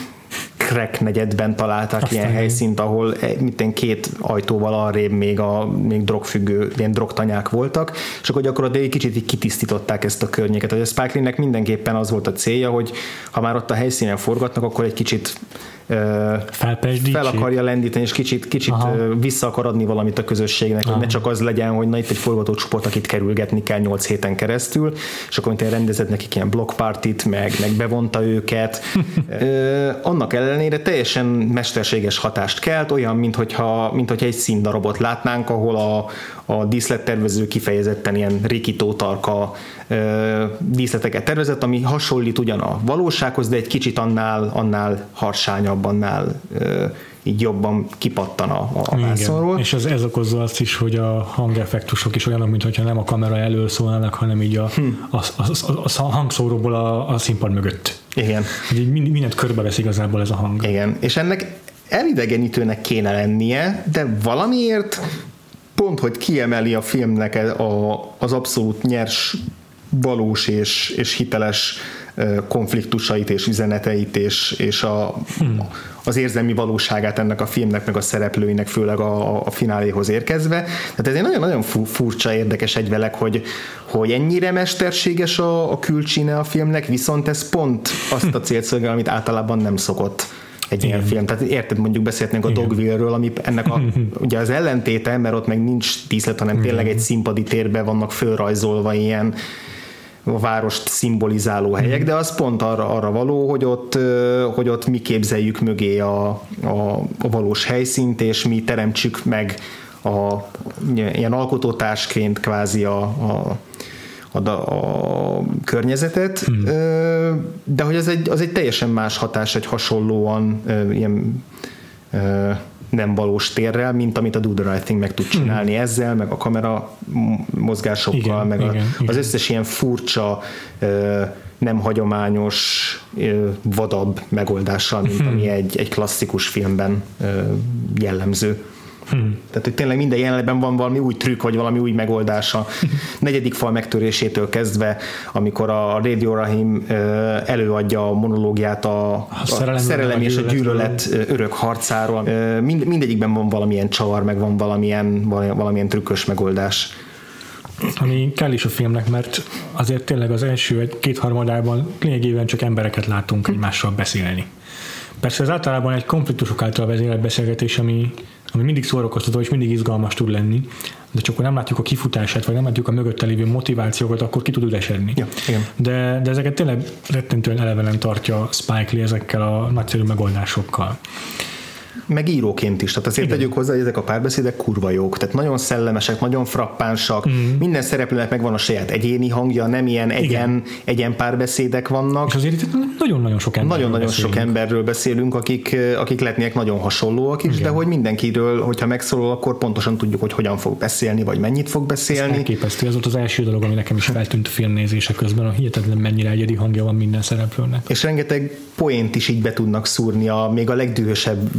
crack negyedben találtak Aztán ilyen helyszínt, ahol mitten két ajtóval arrébb még, a, még drogfüggő, ilyen drogtanyák voltak, és akkor gyakorlatilag egy kicsit így kitisztították ezt a környéket. A Spike Lee-nek mindenképpen az volt a célja, hogy ha már ott a helyszínen forgatnak, akkor egy kicsit fel akarja lendíteni, és kicsit, kicsit vissza akar adni valamit a közösségnek, Aha. hogy ne csak az legyen, hogy na itt egy forgatócsoport, akit kerülgetni kell 8 héten keresztül, és akkor mint rendezett nekik ilyen blockpartit, meg, meg bevonta őket. Annak ellenére teljesen mesterséges hatást kelt, olyan, mint hogyha, mint hogyha egy színdarabot látnánk, ahol a, a díszlettervező kifejezetten ilyen rikító tarka díszleteket tervezett, ami hasonlít ugyan a valósághoz, de egy kicsit annál, annál harsányabb, annál így jobban kipattan a, a vászonról. És ez, ez okozza azt is, hogy a hangeffektusok is olyanok, mintha nem a kamera elől szólnának, hanem így a, hm. a, a, a, a hangszóróból a, a színpad mögött. Igen. Így mindent körbevesz igazából ez a hang. Igen, és ennek elidegenítőnek kéne lennie, de valamiért pont, hogy kiemeli a filmnek a, az abszolút nyers, valós és, és hiteles konfliktusait és üzeneteit és, és a, hmm. az érzelmi valóságát ennek a filmnek, meg a szereplőinek, főleg a, a fináléhoz érkezve. Tehát ez egy nagyon-nagyon furcsa, érdekes egyvelek, hogy, hogy ennyire mesterséges a, a külcsíne a filmnek, viszont ez pont azt a célt szolgál, amit általában nem szokott egy ilyen film. Tehát érted, mondjuk beszélhetnénk a Dogville-ről, ami ennek a, ugye az ellentéte, mert ott meg nincs díszlet, hanem tényleg egy színpadi térben vannak fölrajzolva ilyen a várost szimbolizáló helyek, de az pont arra, arra való, hogy ott, hogy ott mi képzeljük mögé a, a, a valós helyszínt, és mi teremtsük meg a, ilyen alkotótársként kvázi a, a a, a környezetet, hmm. de hogy az egy, az egy teljesen más hatás, egy hasonlóan ilyen nem valós térrel, mint amit a Do the Right Thing meg tud csinálni hmm. ezzel, meg a kamera mozgásokkal, igen, meg igen, a, igen. az összes ilyen furcsa nem hagyományos, vadabb megoldással, mint hmm. ami egy, egy klasszikus filmben jellemző. Hmm. Tehát, hogy tényleg minden jelenetben van valami új trükk, vagy valami új megoldása. Negyedik fal megtörésétől kezdve, amikor a Radio Rahim előadja a monológiát a, a szerelem, a szerelem és a gyűlölet örök harcáról. Mind, mindegyikben van valamilyen csavar, meg van valamilyen, valamilyen trükkös megoldás. Ami kell is a filmnek, mert azért tényleg az első egy kétharmadában lényegében csak embereket látunk egymással beszélni. Persze ez általában egy konfliktusok által vezérelt beszélgetés, ami ami mindig szórakoztató és mindig izgalmas tud lenni, de csak akkor nem látjuk a kifutását, vagy nem látjuk a mögötte lévő motivációkat, akkor ki tud üresedni. Ja, igen. De, de ezeket tényleg rettentően elevenen tartja Spike Lee ezekkel a nagyszerű megoldásokkal. Meg íróként is. Tehát azért Igen. tegyük hozzá, hogy ezek a párbeszédek kurva jók. Tehát nagyon szellemesek, nagyon frappánsak. Mm. Minden szereplőnek megvan a saját egyéni hangja, nem ilyen egyen, egyen párbeszédek vannak. És azért itt nagyon-nagyon sok emberről Nagyon-nagyon beszélünk. sok emberről beszélünk, akik, akik lehetnének nagyon hasonlóak is, Igen. de hogy mindenkiről, hogyha megszólal, akkor pontosan tudjuk, hogy hogyan fog beszélni, vagy mennyit fog beszélni. Ez elképesztő. Ez volt az első dolog, ami nekem is feltűnt a filmnézése közben, a hihetetlen mennyire egyedi hangja van minden szereplőnek. És rengeteg poént is így be tudnak szúrni a, még a legdühösebb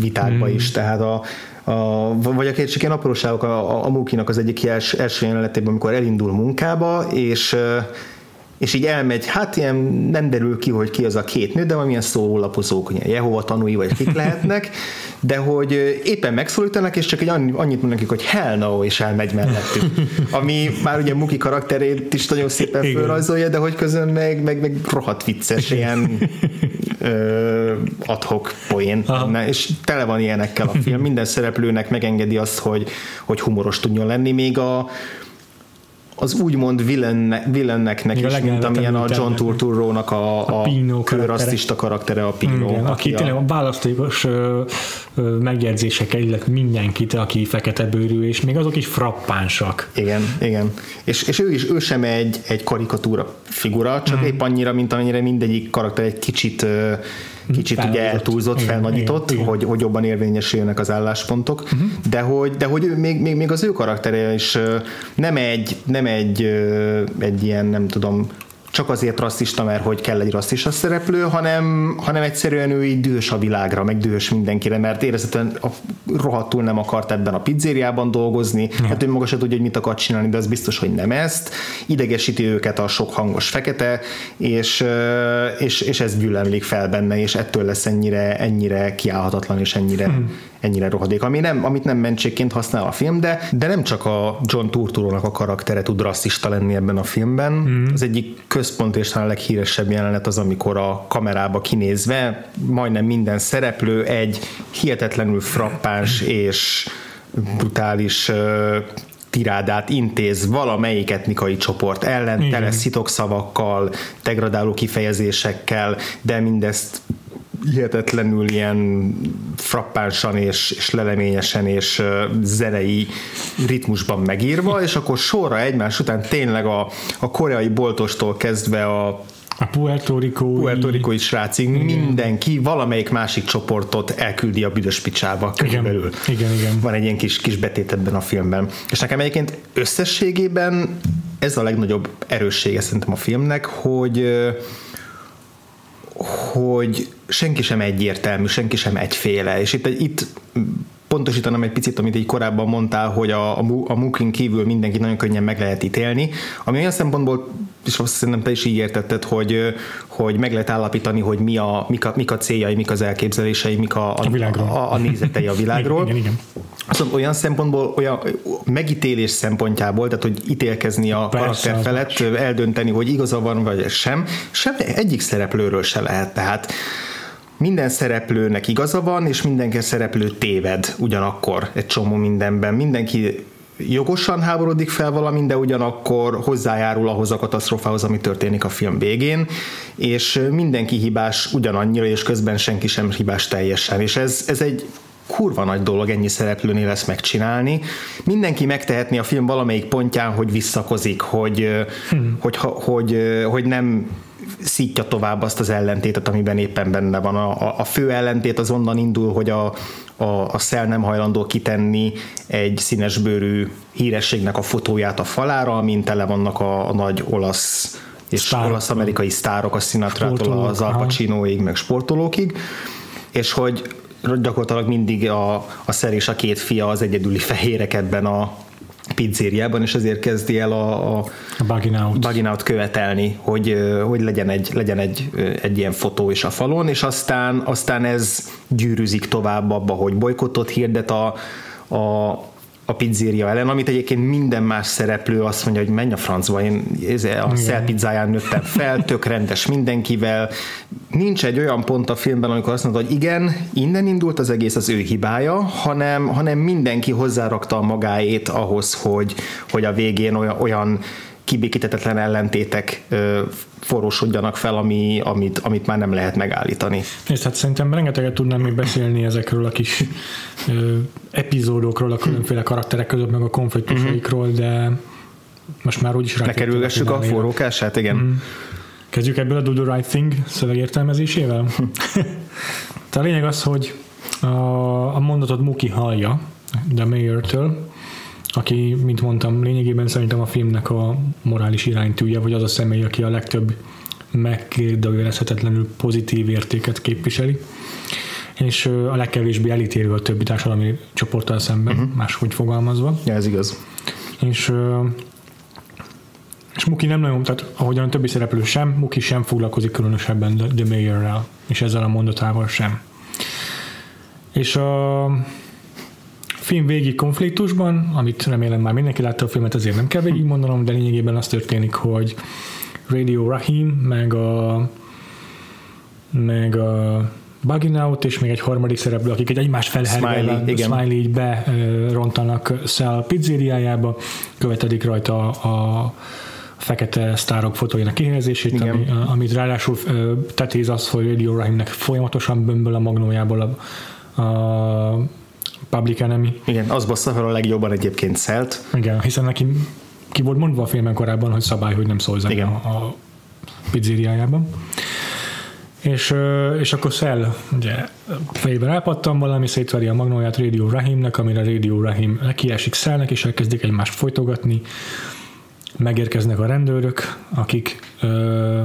vitákba mm. is. Tehát a, a, vagy akár csak ilyen apróságok a, a, a Mukinak az egyik els, első jelenetében, amikor elindul munkába, és és így elmegy, hát ilyen nem derül ki, hogy ki az a két nő, de valamilyen szólólapozók, hogy Jehova tanúi, vagy kik lehetnek, de hogy éppen megszólítanak, és csak egy annyit mondanak nekik, hogy hell no, és elmegy mellettük. Ami már ugye Muki karakterét is nagyon szépen fölrajzolja, de hogy közön meg, meg, meg rohadt vicces, ilyen ö, adhok poén. És tele van ilyenekkel a film. Minden szereplőnek megengedi azt, hogy, hogy humoros tudjon lenni, még a, az úgymond villennek, villenneknek is, mint amilyen a John Turturro-nak a, a, a kőrasszista karaktere, a Pino. Igen, aki, tényleg a választékos megjegyzések illetve mindenkit, aki fekete bőrű, és még azok is frappánsak. Igen, igen. És, és ő is, ő sem egy, egy karikatúra figura, csak mm. épp annyira, mint amennyire mindegyik karakter egy kicsit kicsit ugye eltúlzott, igen, felnagyított, igen, hogy, hogy jobban érvényesüljenek az álláspontok, uh-huh. de hogy, de hogy még, még, még az ő karaktere is nem egy, nem egy, egy ilyen, nem tudom, csak azért rasszista, mert hogy kell egy rasszista szereplő, hanem, hanem egyszerűen ő így dühös a világra, meg dühös mindenkire, mert érezhetően rohadtul nem akart ebben a pizzériában dolgozni, ja. hát ő maga se tudja, hogy mit akar csinálni, de az biztos, hogy nem ezt. Idegesíti őket a sok hangos fekete, és, és, és ez gyűlemlik fel benne, és ettől lesz ennyire, ennyire kiállhatatlan, és ennyire, hmm ennyire rohadék, ami nem, amit nem mentségként használ a film, de, de nem csak a John Turturro-nak a karaktere tud rasszista lenni ebben a filmben. Mm. Az egyik központ és talán a leghíresebb jelenet az, amikor a kamerába kinézve majdnem minden szereplő egy hihetetlenül frappáns és brutális tirádát intéz valamelyik etnikai csoport ellen, tele szavakkal, degradáló kifejezésekkel, de mindezt hihetetlenül ilyen frappánsan és, és leleményesen és zenei ritmusban megírva, és akkor sorra egymás után tényleg a, a koreai boltostól kezdve a a Puerto Rico Puerto Rico srácig igen. mindenki valamelyik másik csoportot elküldi a büdös picsába körülbelül. Igen, igen, igen. Van egy ilyen kis, kis betét ebben a filmben. És nekem egyébként összességében ez a legnagyobb erőssége szerintem a filmnek, hogy hogy senki sem egyértelmű, senki sem egyféle, és itt, itt pontosítanám egy picit, amit így korábban mondtál, hogy a, a, a Mookin kívül mindenki nagyon könnyen meg lehet ítélni, ami olyan szempontból, és azt szerintem te is így értetted, hogy, hogy meg lehet állapítani, hogy mi a, mik, a, mik a céljai, mik az elképzelései, mik a, a, a, a, a nézetei a világról. igen, igen, igen. Szóval olyan szempontból, olyan megítélés szempontjából, tehát hogy ítélkezni a Persze, karakter felett, eldönteni, hogy igaza van vagy sem, sem egyik szereplőről se lehet. Tehát minden szereplőnek igaza van, és mindenki szereplő téved ugyanakkor egy csomó mindenben. Mindenki jogosan háborodik fel valamin, de ugyanakkor hozzájárul ahhoz a katasztrófához, ami történik a film végén, és mindenki hibás ugyanannyira, és közben senki sem hibás teljesen. És ez, ez egy kurva nagy dolog ennyi szereplőnél ezt megcsinálni. Mindenki megtehetni a film valamelyik pontján, hogy visszakozik, hogy, hmm. hogy, hogy, hogy, hogy nem szítja tovább azt az ellentétet, amiben éppen benne van. A, a fő ellentét az onnan indul, hogy a, a, a szel nem hajlandó kitenni egy színesbőrű hírességnek a fotóját a falára, amint tele vannak a, a nagy olasz és olasz-amerikai sztárok, a Sinatra-tól az Al Pacinoig, meg sportolókig, és hogy gyakorlatilag mindig a, a szer és a két fia az egyedüli fehérek ebben a, pizzériában, és ezért kezdi el a, a, a bugging, out. bugging out követelni, hogy, hogy legyen, egy, legyen egy, egy ilyen fotó is a falon, és aztán, aztán ez gyűrűzik tovább abba, hogy bolykottot hirdet a, a, a pizzéria ellen, amit egyébként minden más szereplő azt mondja, hogy menj a francba, én a szel pizzáján nőttem fel, tök rendes mindenkivel. Nincs egy olyan pont a filmben, amikor azt mondod, hogy igen, innen indult az egész az ő hibája, hanem, hanem mindenki hozzárakta a magáét ahhoz, hogy, hogy a végén olyan, olyan kibékítetetlen ellentétek forrósodjanak fel, ami, amit, amit már nem lehet megállítani. És hát szerintem rengeteget tudnám még beszélni ezekről a kis ö, epizódokról, a különféle karakterek között, meg a konfliktusaikról, de most már úgyis rá Ne kerülgessük a forrókását, igen. Mm. Kezdjük ebből a Do the Right Thing szövegértelmezésével. Tehát a lényeg az, hogy a, a mondatot Muki hallja, de Mayor-től, aki, mint mondtam, lényegében szerintem a filmnek a morális iránytűje, vagy az a személy, aki a legtöbb megkérdőjelezhetetlenül pozitív értéket képviseli, és a legkevésbé elítélő a többi társadalmi csoporttal szemben, uh-huh. máshogy fogalmazva. Ja, ez igaz. És és Muki nem nagyon, tehát ahogyan a többi szereplő sem, Muki sem foglalkozik különösebben The, Mayor-rel, és ezzel a mondatával sem. És a film végig konfliktusban, amit remélem már mindenki látta a filmet, ezért nem kell végig mondanom, de lényegében az történik, hogy Radio Rahim, meg a meg a Bugging Out, és még egy harmadik szereplő, akik egy egymást felhergelve, Smiley, Smiley így berontanak Cell pizzériájába, követedik rajta a fekete sztárok fotóinak kihelyezését, ami, amit ráadásul tetéz az, hogy Radio Rahimnek folyamatosan bömböl a magnójából a, a Public Enemy. Igen, az bassza fel a legjobban egyébként szelt. Igen, hiszen neki ki volt mondva a filmen korábban, hogy szabály, hogy nem szól Igen. a, a pizzériájában. És, és akkor Szell ugye fejében elpattan valami, szétveri a magnóját Radio Rahimnek, amire Radio Rahim kiesik Szellnek, és elkezdik egymást folytogatni. Megérkeznek a rendőrök, akik ö,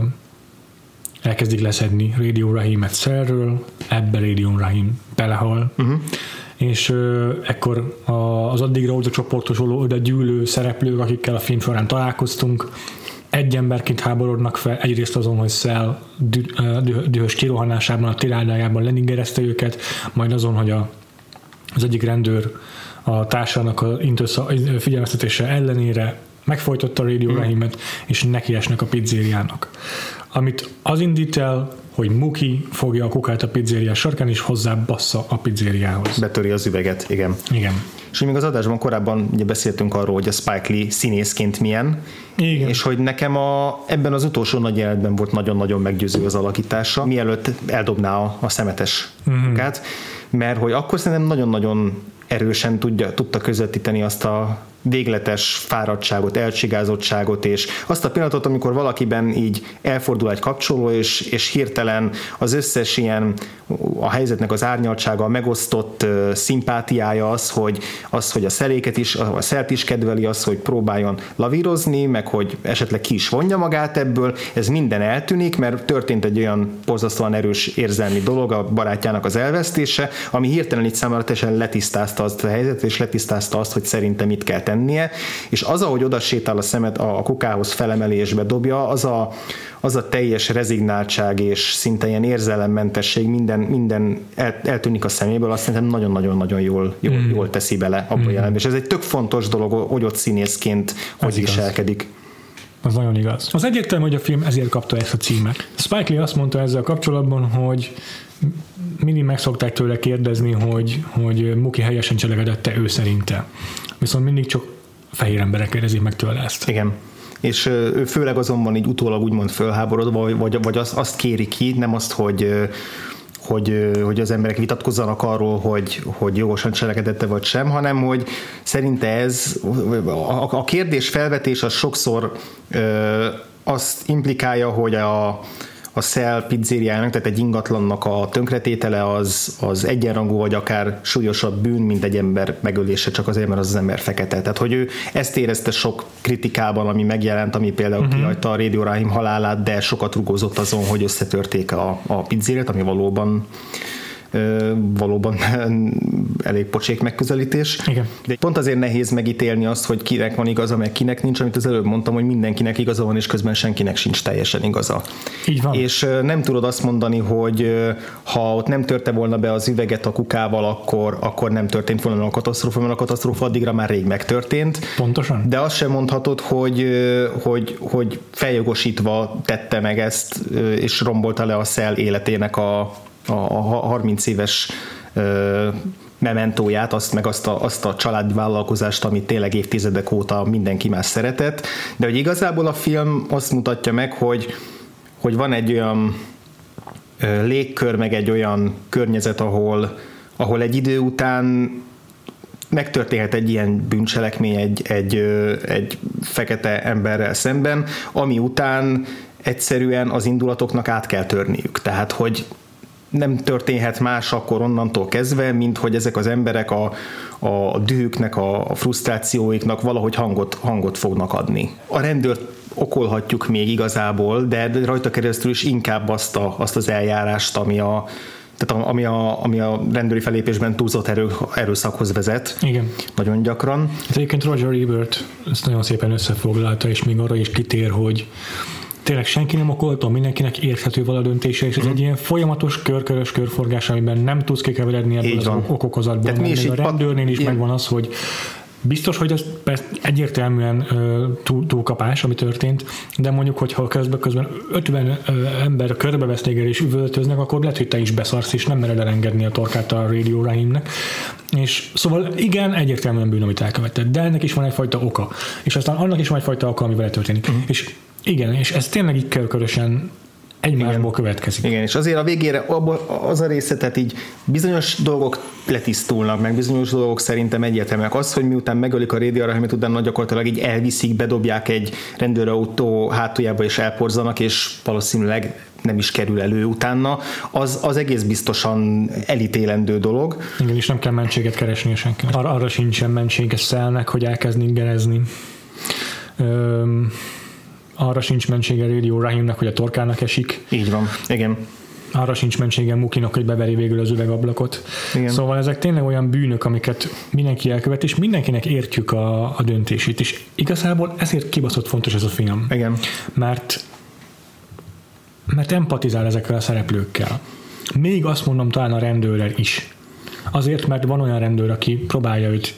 elkezdik leszedni Radio Rahimet Szellről, ebbe Radio Rahim belehal. Uh-huh és ekkor az addigra oda csoportosuló, oda gyűlő szereplők, akikkel a film során találkoztunk, egy emberként háborodnak fel, egyrészt azon, hogy Szell dü, dühös kirohanásában, a tirádájában leningerezte őket, majd azon, hogy a, az egyik rendőr a társának a figyelmeztetése ellenére megfojtotta a Radio hmm. Rahimet, és nekiesnek a pizzériának. Amit az indít el, hogy Muki fogja a kukát a pizzéria sarkán, és hozzá bassza a pizzériához. Betöri az üveget, igen. Igen. És még az adásban korábban ugye beszéltünk arról, hogy a Spike Lee színészként milyen, igen. és hogy nekem a, ebben az utolsó nagy jelenetben volt nagyon-nagyon meggyőző az alakítása, mielőtt eldobná a, a szemetes mm-hmm. kukát, mert hogy akkor szerintem nagyon-nagyon erősen tudja, tudta közvetíteni azt a végletes fáradtságot, elcsigázottságot, és azt a pillanatot, amikor valakiben így elfordul egy kapcsoló, és, és hirtelen az összes ilyen a helyzetnek az árnyaltsága, a megosztott uh, szimpátiája az, hogy, az, hogy a szeléket is, a szert is kedveli, az, hogy próbáljon lavírozni, meg hogy esetleg ki is vonja magát ebből, ez minden eltűnik, mert történt egy olyan borzasztóan erős érzelmi dolog, a barátjának az elvesztése, ami hirtelen itt számára teljesen letisztázta azt a helyzetet, és letisztázta azt, hogy szerintem mit kell tenni tennie, és az, ahogy oda sétál a szemet a kukához felemelésbe dobja, az a, az a teljes rezignáltság és szinte ilyen érzelemmentesség minden, minden el, eltűnik a szeméből, azt szerintem nagyon-nagyon-nagyon jól, jól, mm. jól teszi bele abba mm. És ez egy tök fontos dolog, hogy ott színészként hogy viselkedik. Az nagyon igaz. Az egyértelmű, hogy a film ezért kapta ezt a címet. Spike Lee azt mondta ezzel kapcsolatban, hogy mindig meg szokták tőle kérdezni, hogy, hogy Muki helyesen cselekedette ő szerinte. Viszont mindig csak fehér emberek kérdezik meg tőle ezt. Igen és ő főleg azonban így utólag úgymond fölháborodva, vagy, vagy azt, azt kéri ki, nem azt, hogy hogy, hogy az emberek vitatkozzanak arról, hogy, hogy jogosan cselekedette vagy sem, hanem hogy szerinte ez, a, a kérdés felvetés az sokszor ö, azt implikálja, hogy a, a Shell pizzériának, tehát egy ingatlannak a tönkretétele az, az egyenrangú, vagy akár súlyosabb bűn, mint egy ember megölése, csak azért, mert az, az ember fekete. Tehát, hogy ő ezt érezte sok kritikában, ami megjelent, ami például uh-huh. kihagyta a Radio Rahim halálát, de sokat rugózott azon, hogy összetörték a, a pizzériát, ami valóban valóban elég pocsék megközelítés. Igen. De pont azért nehéz megítélni azt, hogy kinek van igaza, meg kinek nincs, amit az előbb mondtam, hogy mindenkinek igaza van, és közben senkinek sincs teljesen igaza. Így van. És nem tudod azt mondani, hogy ha ott nem törte volna be az üveget a kukával, akkor, akkor nem történt volna a katasztrófa, mert a katasztrófa addigra már rég megtörtént. Pontosan. De azt sem mondhatod, hogy, hogy, hogy feljogosítva tette meg ezt, és rombolta le a szel életének a, a 30 éves mementóját, azt meg azt a, azt a családi vállalkozást, amit tényleg évtizedek óta mindenki más szeretett, de hogy igazából a film azt mutatja meg, hogy, hogy van egy olyan légkör, meg egy olyan környezet, ahol, ahol egy idő után megtörténhet egy ilyen bűncselekmény egy, egy, egy fekete emberrel szemben, ami után egyszerűen az indulatoknak át kell törniük. Tehát, hogy nem történhet más akkor onnantól kezdve, mint hogy ezek az emberek a, a dühüknek, a frusztrációiknak valahogy hangot, hangot fognak adni. A rendőrt okolhatjuk még igazából, de rajta keresztül is inkább azt, a, azt az eljárást, ami a, tehát ami a, ami a rendőri felépésben túlzott erő, erőszakhoz vezet. Igen. Nagyon gyakran. Ez egyébként Roger Ebert ezt nagyon szépen összefoglalta, és még arra is kitér, hogy tényleg senki nem okolta, mindenkinek érthető vala döntése, és ez mm. egy ilyen folyamatos körkörös körforgás, amiben nem tudsz kikeveredni ebből az okokozatból. Tehát mi is a rendőrnél is ilyen. megvan az, hogy Biztos, hogy ez egyértelműen túl, túlkapás, ami történt, de mondjuk, hogyha közben, közben 50 ember körbevesz téged és üvöltöznek, akkor lehet, hogy te is beszarsz, és nem mered elengedni a torkát a Radio Rahimnek. És szóval igen, egyértelműen bűn, amit elkövetett, de ennek is van egyfajta oka. És aztán annak is van egyfajta oka, ami vele történik. Uh-huh. És igen, és ez tényleg így körkörösen egymásból Igen. következik. Igen, és azért a végére az a része, tehát így bizonyos dolgok letisztulnak, meg bizonyos dolgok szerintem egyértelműek. Az, hogy miután megölik a amit utána gyakorlatilag így elviszik, bedobják egy rendőrautó hátuljába és elporzanak, és valószínűleg nem is kerül elő utána, az, az egész biztosan elítélendő dolog. Igen, és nem kell mentséget keresni senki. Ar- arra sincsen mentsége szelnek, hogy elkezdni gerezni. Öm, arra sincs mentsége Radio Rahimnek, hogy a torkának esik. Így van, igen. Arra sincs mentsége Mukinak, hogy beveri végül az üvegablakot. Igen. Szóval ezek tényleg olyan bűnök, amiket mindenki elkövet, és mindenkinek értjük a, a döntését. És igazából ezért kibaszott fontos ez a film. Igen. Mert mert empatizál ezekkel a szereplőkkel. Még azt mondom talán a rendőrrel is. Azért, mert van olyan rendőr, aki próbálja őt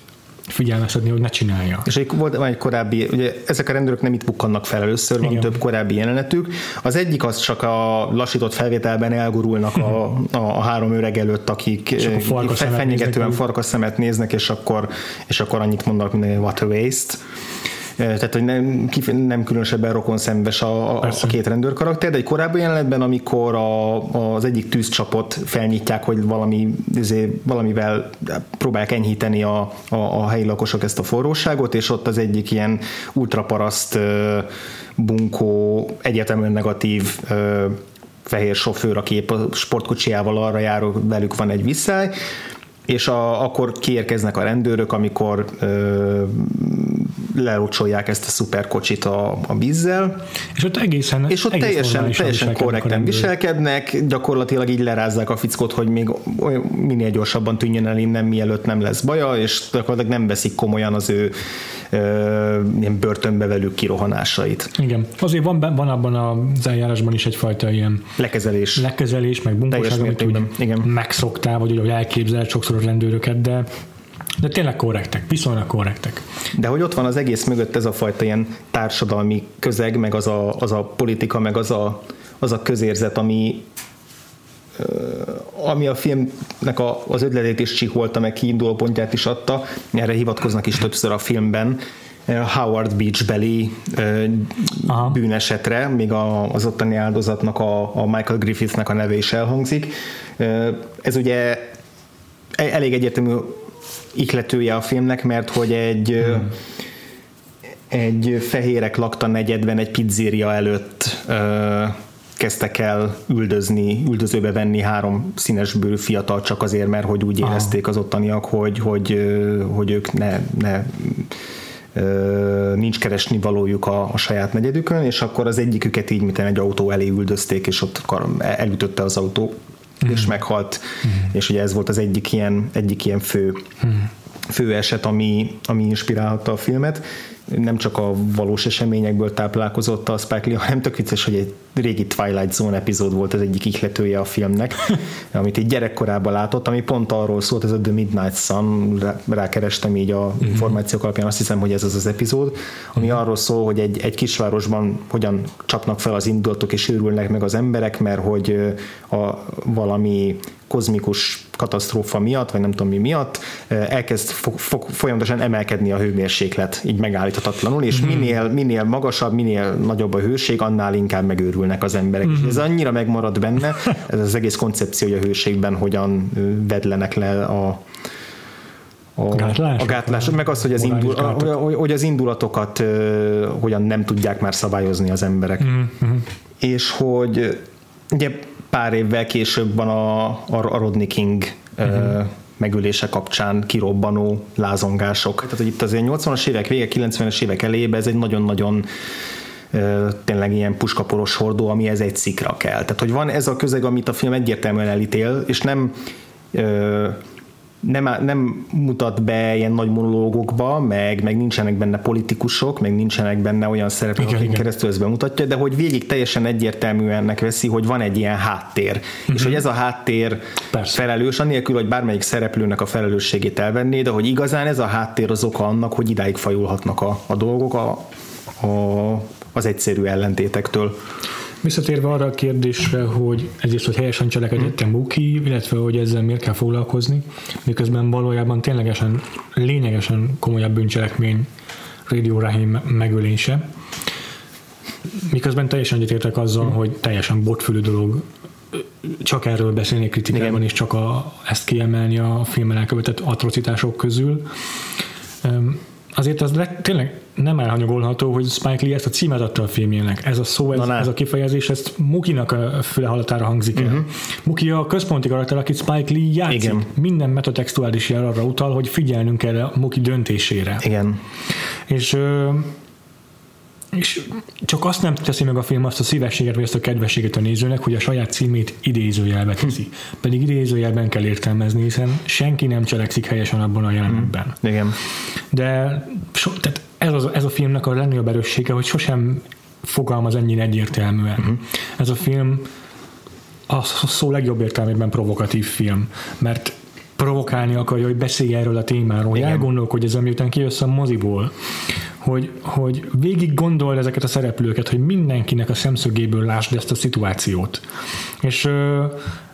figyelmeztetni, hogy ne csinálja. És egy, volt egy korábbi, ugye ezek a rendőrök nem itt bukkannak fel először, van Igen. több korábbi jelenetük. Az egyik az csak a lassított felvételben elgurulnak a, a, a három öreg előtt, akik fenyegetően farkas szemet néznek, és akkor, és akkor annyit mondanak, mint what a waste tehát hogy nem, nem különösebben rokon szemves a, a, a két rendőr karakter, de egy korábbi jelenetben, amikor a, az egyik tűzcsapot felnyitják, hogy valami, ezért, valamivel próbálják enyhíteni a, a, a helyi lakosok ezt a forróságot, és ott az egyik ilyen ultraparaszt bunkó, egyetemen negatív fehér sofőr, aki épp a sportkocsiával arra jár, velük van egy visszáj, és a, akkor kiérkeznek a rendőrök, amikor ö, lerocsolják ezt a szuperkocsit a, a vízzel. És ott egészen És ott egész teljesen, teljesen korrekten viselkednek, gyakorlatilag így lerázzák a fickót, hogy még minél gyorsabban tűnjön el innen, mielőtt nem lesz baja, és gyakorlatilag nem veszik komolyan az ő ö, ilyen börtönbe velük kirohanásait. Igen. Azért van, van abban az eljárásban is egyfajta ilyen lekezelés, lekezelés meg bunkóság, amit úgy Igen. megszoktál, vagy úgy elképzel sokszor a rendőröket, de de tényleg korrektek, viszonylag korrektek. De hogy ott van az egész mögött ez a fajta ilyen társadalmi közeg, meg az a, az a politika, meg az a, az a közérzet, ami, ami a filmnek a, az ötletét is csiholta, meg kiinduló pontját is adta, erre hivatkoznak is többször a filmben, Howard Beach beli Aha. bűnesetre, még az ottani áldozatnak a, a Michael Griffithnek a neve is elhangzik. Ez ugye e, elég egyértelmű ihletője a filmnek, mert hogy egy hmm. egy fehérek lakta negyedben egy pizzéria előtt kezdtek el üldözni, üldözőbe venni három színesbőrű fiatal csak azért, mert hogy úgy érezték az ottaniak, hogy, hogy, hogy ők ne, ne nincs keresni valójuk a, a saját negyedükön, és akkor az egyiküket így, mint egy autó elé üldözték, és ott elütötte az autó, mm. és meghalt, mm. és ugye ez volt az egyik ilyen, egyik ilyen fő, mm. Fő eset, ami, ami inspirálhatta a filmet, nem csak a valós eseményekből táplálkozott a Spike Lee, hanem tök vicces, hogy egy régi Twilight Zone epizód volt az egyik ihletője a filmnek, amit egy gyerekkorában látott, ami pont arról szólt, ez a The Midnight Sun, rákerestem így a uh-huh. információk alapján, azt hiszem, hogy ez az az epizód, ami uh-huh. arról szól, hogy egy, egy kisvárosban hogyan csapnak fel az indulatok és őrülnek meg az emberek, mert hogy a, valami kozmikus katasztrófa miatt, vagy nem tudom mi miatt elkezd folyamatosan emelkedni a hőmérséklet, így megállíthatatlanul, és mm-hmm. minél, minél magasabb, minél nagyobb a hőség, annál inkább megőrülnek az emberek. Mm-hmm. És ez annyira megmarad benne, ez az egész koncepció, hogy a hőségben hogyan vedlenek le a, a, gátlás, a gátlás, meg az, hogy az, indul, a, hogy az indulatokat uh, hogyan nem tudják már szabályozni az emberek. Mm-hmm. És hogy ugye pár évvel később van a, a Rodney King uh-huh. megülése kapcsán kirobbanó lázongások. Tehát, hogy itt azért 80-as évek vége, 90-es évek elejében ez egy nagyon-nagyon tényleg ilyen puskaporos hordó, ami ez egy szikra kell. Tehát, hogy van ez a közeg, amit a film egyértelműen elítél, és nem nem, nem mutat be ilyen nagy monológokba, meg, meg nincsenek benne politikusok, meg nincsenek benne olyan szereplők, akik igen. keresztül ezt bemutatja, de hogy végig teljesen egyértelműennek veszi, hogy van egy ilyen háttér, uh-huh. és hogy ez a háttér Persze. felelős, anélkül, hogy bármelyik szereplőnek a felelősségét elvenné, de hogy igazán ez a háttér az oka annak, hogy idáig fajulhatnak a, a dolgok a, a, az egyszerű ellentétektől. Visszatérve arra a kérdésre, hogy egyrészt, hogy helyesen cselekedett a Muki, illetve hogy ezzel miért kell foglalkozni, miközben valójában ténylegesen, lényegesen komolyabb bűncselekmény Radio Rahim megölése. Miközben teljesen egyetértek azzal, hmm. hogy teljesen botfülű dolog csak erről beszélni kritikában, Igen. és csak a, ezt kiemelni a filmen elkövetett atrocitások közül azért az le, tényleg nem elhanyagolható, hogy Spike Lee ezt a címet adta a filmjének. Ez a szó, ez, ez a kifejezés, ezt Mukinak a füle halatára hangzik el. Uh-huh. Muki a központi karakter, akit Spike Lee játszik. Igen. Minden metatextuális jel arra utal, hogy figyelnünk kell a Muki döntésére. Igen. És és csak azt nem teszi meg a film azt a szívességet, vagy azt a kedvességet a nézőnek, hogy a saját címét idézőjelbe teszi. Pedig idézőjelben kell értelmezni, hiszen senki nem cselekszik helyesen abban a jelenetben. Mm. Igen. De so, tehát ez, az, ez a filmnek a legnagyobb erőssége, hogy sosem fogalmaz ennyire egyértelműen. Mm. Ez a film a szó legjobb értelmében provokatív film, mert provokálni akarja, hogy beszélj erről a témáról, hogy elgondolkodj ezen, miután kijössz a moziból, hogy, hogy végig gondol ezeket a szereplőket, hogy mindenkinek a szemszögéből lásd ezt a szituációt. És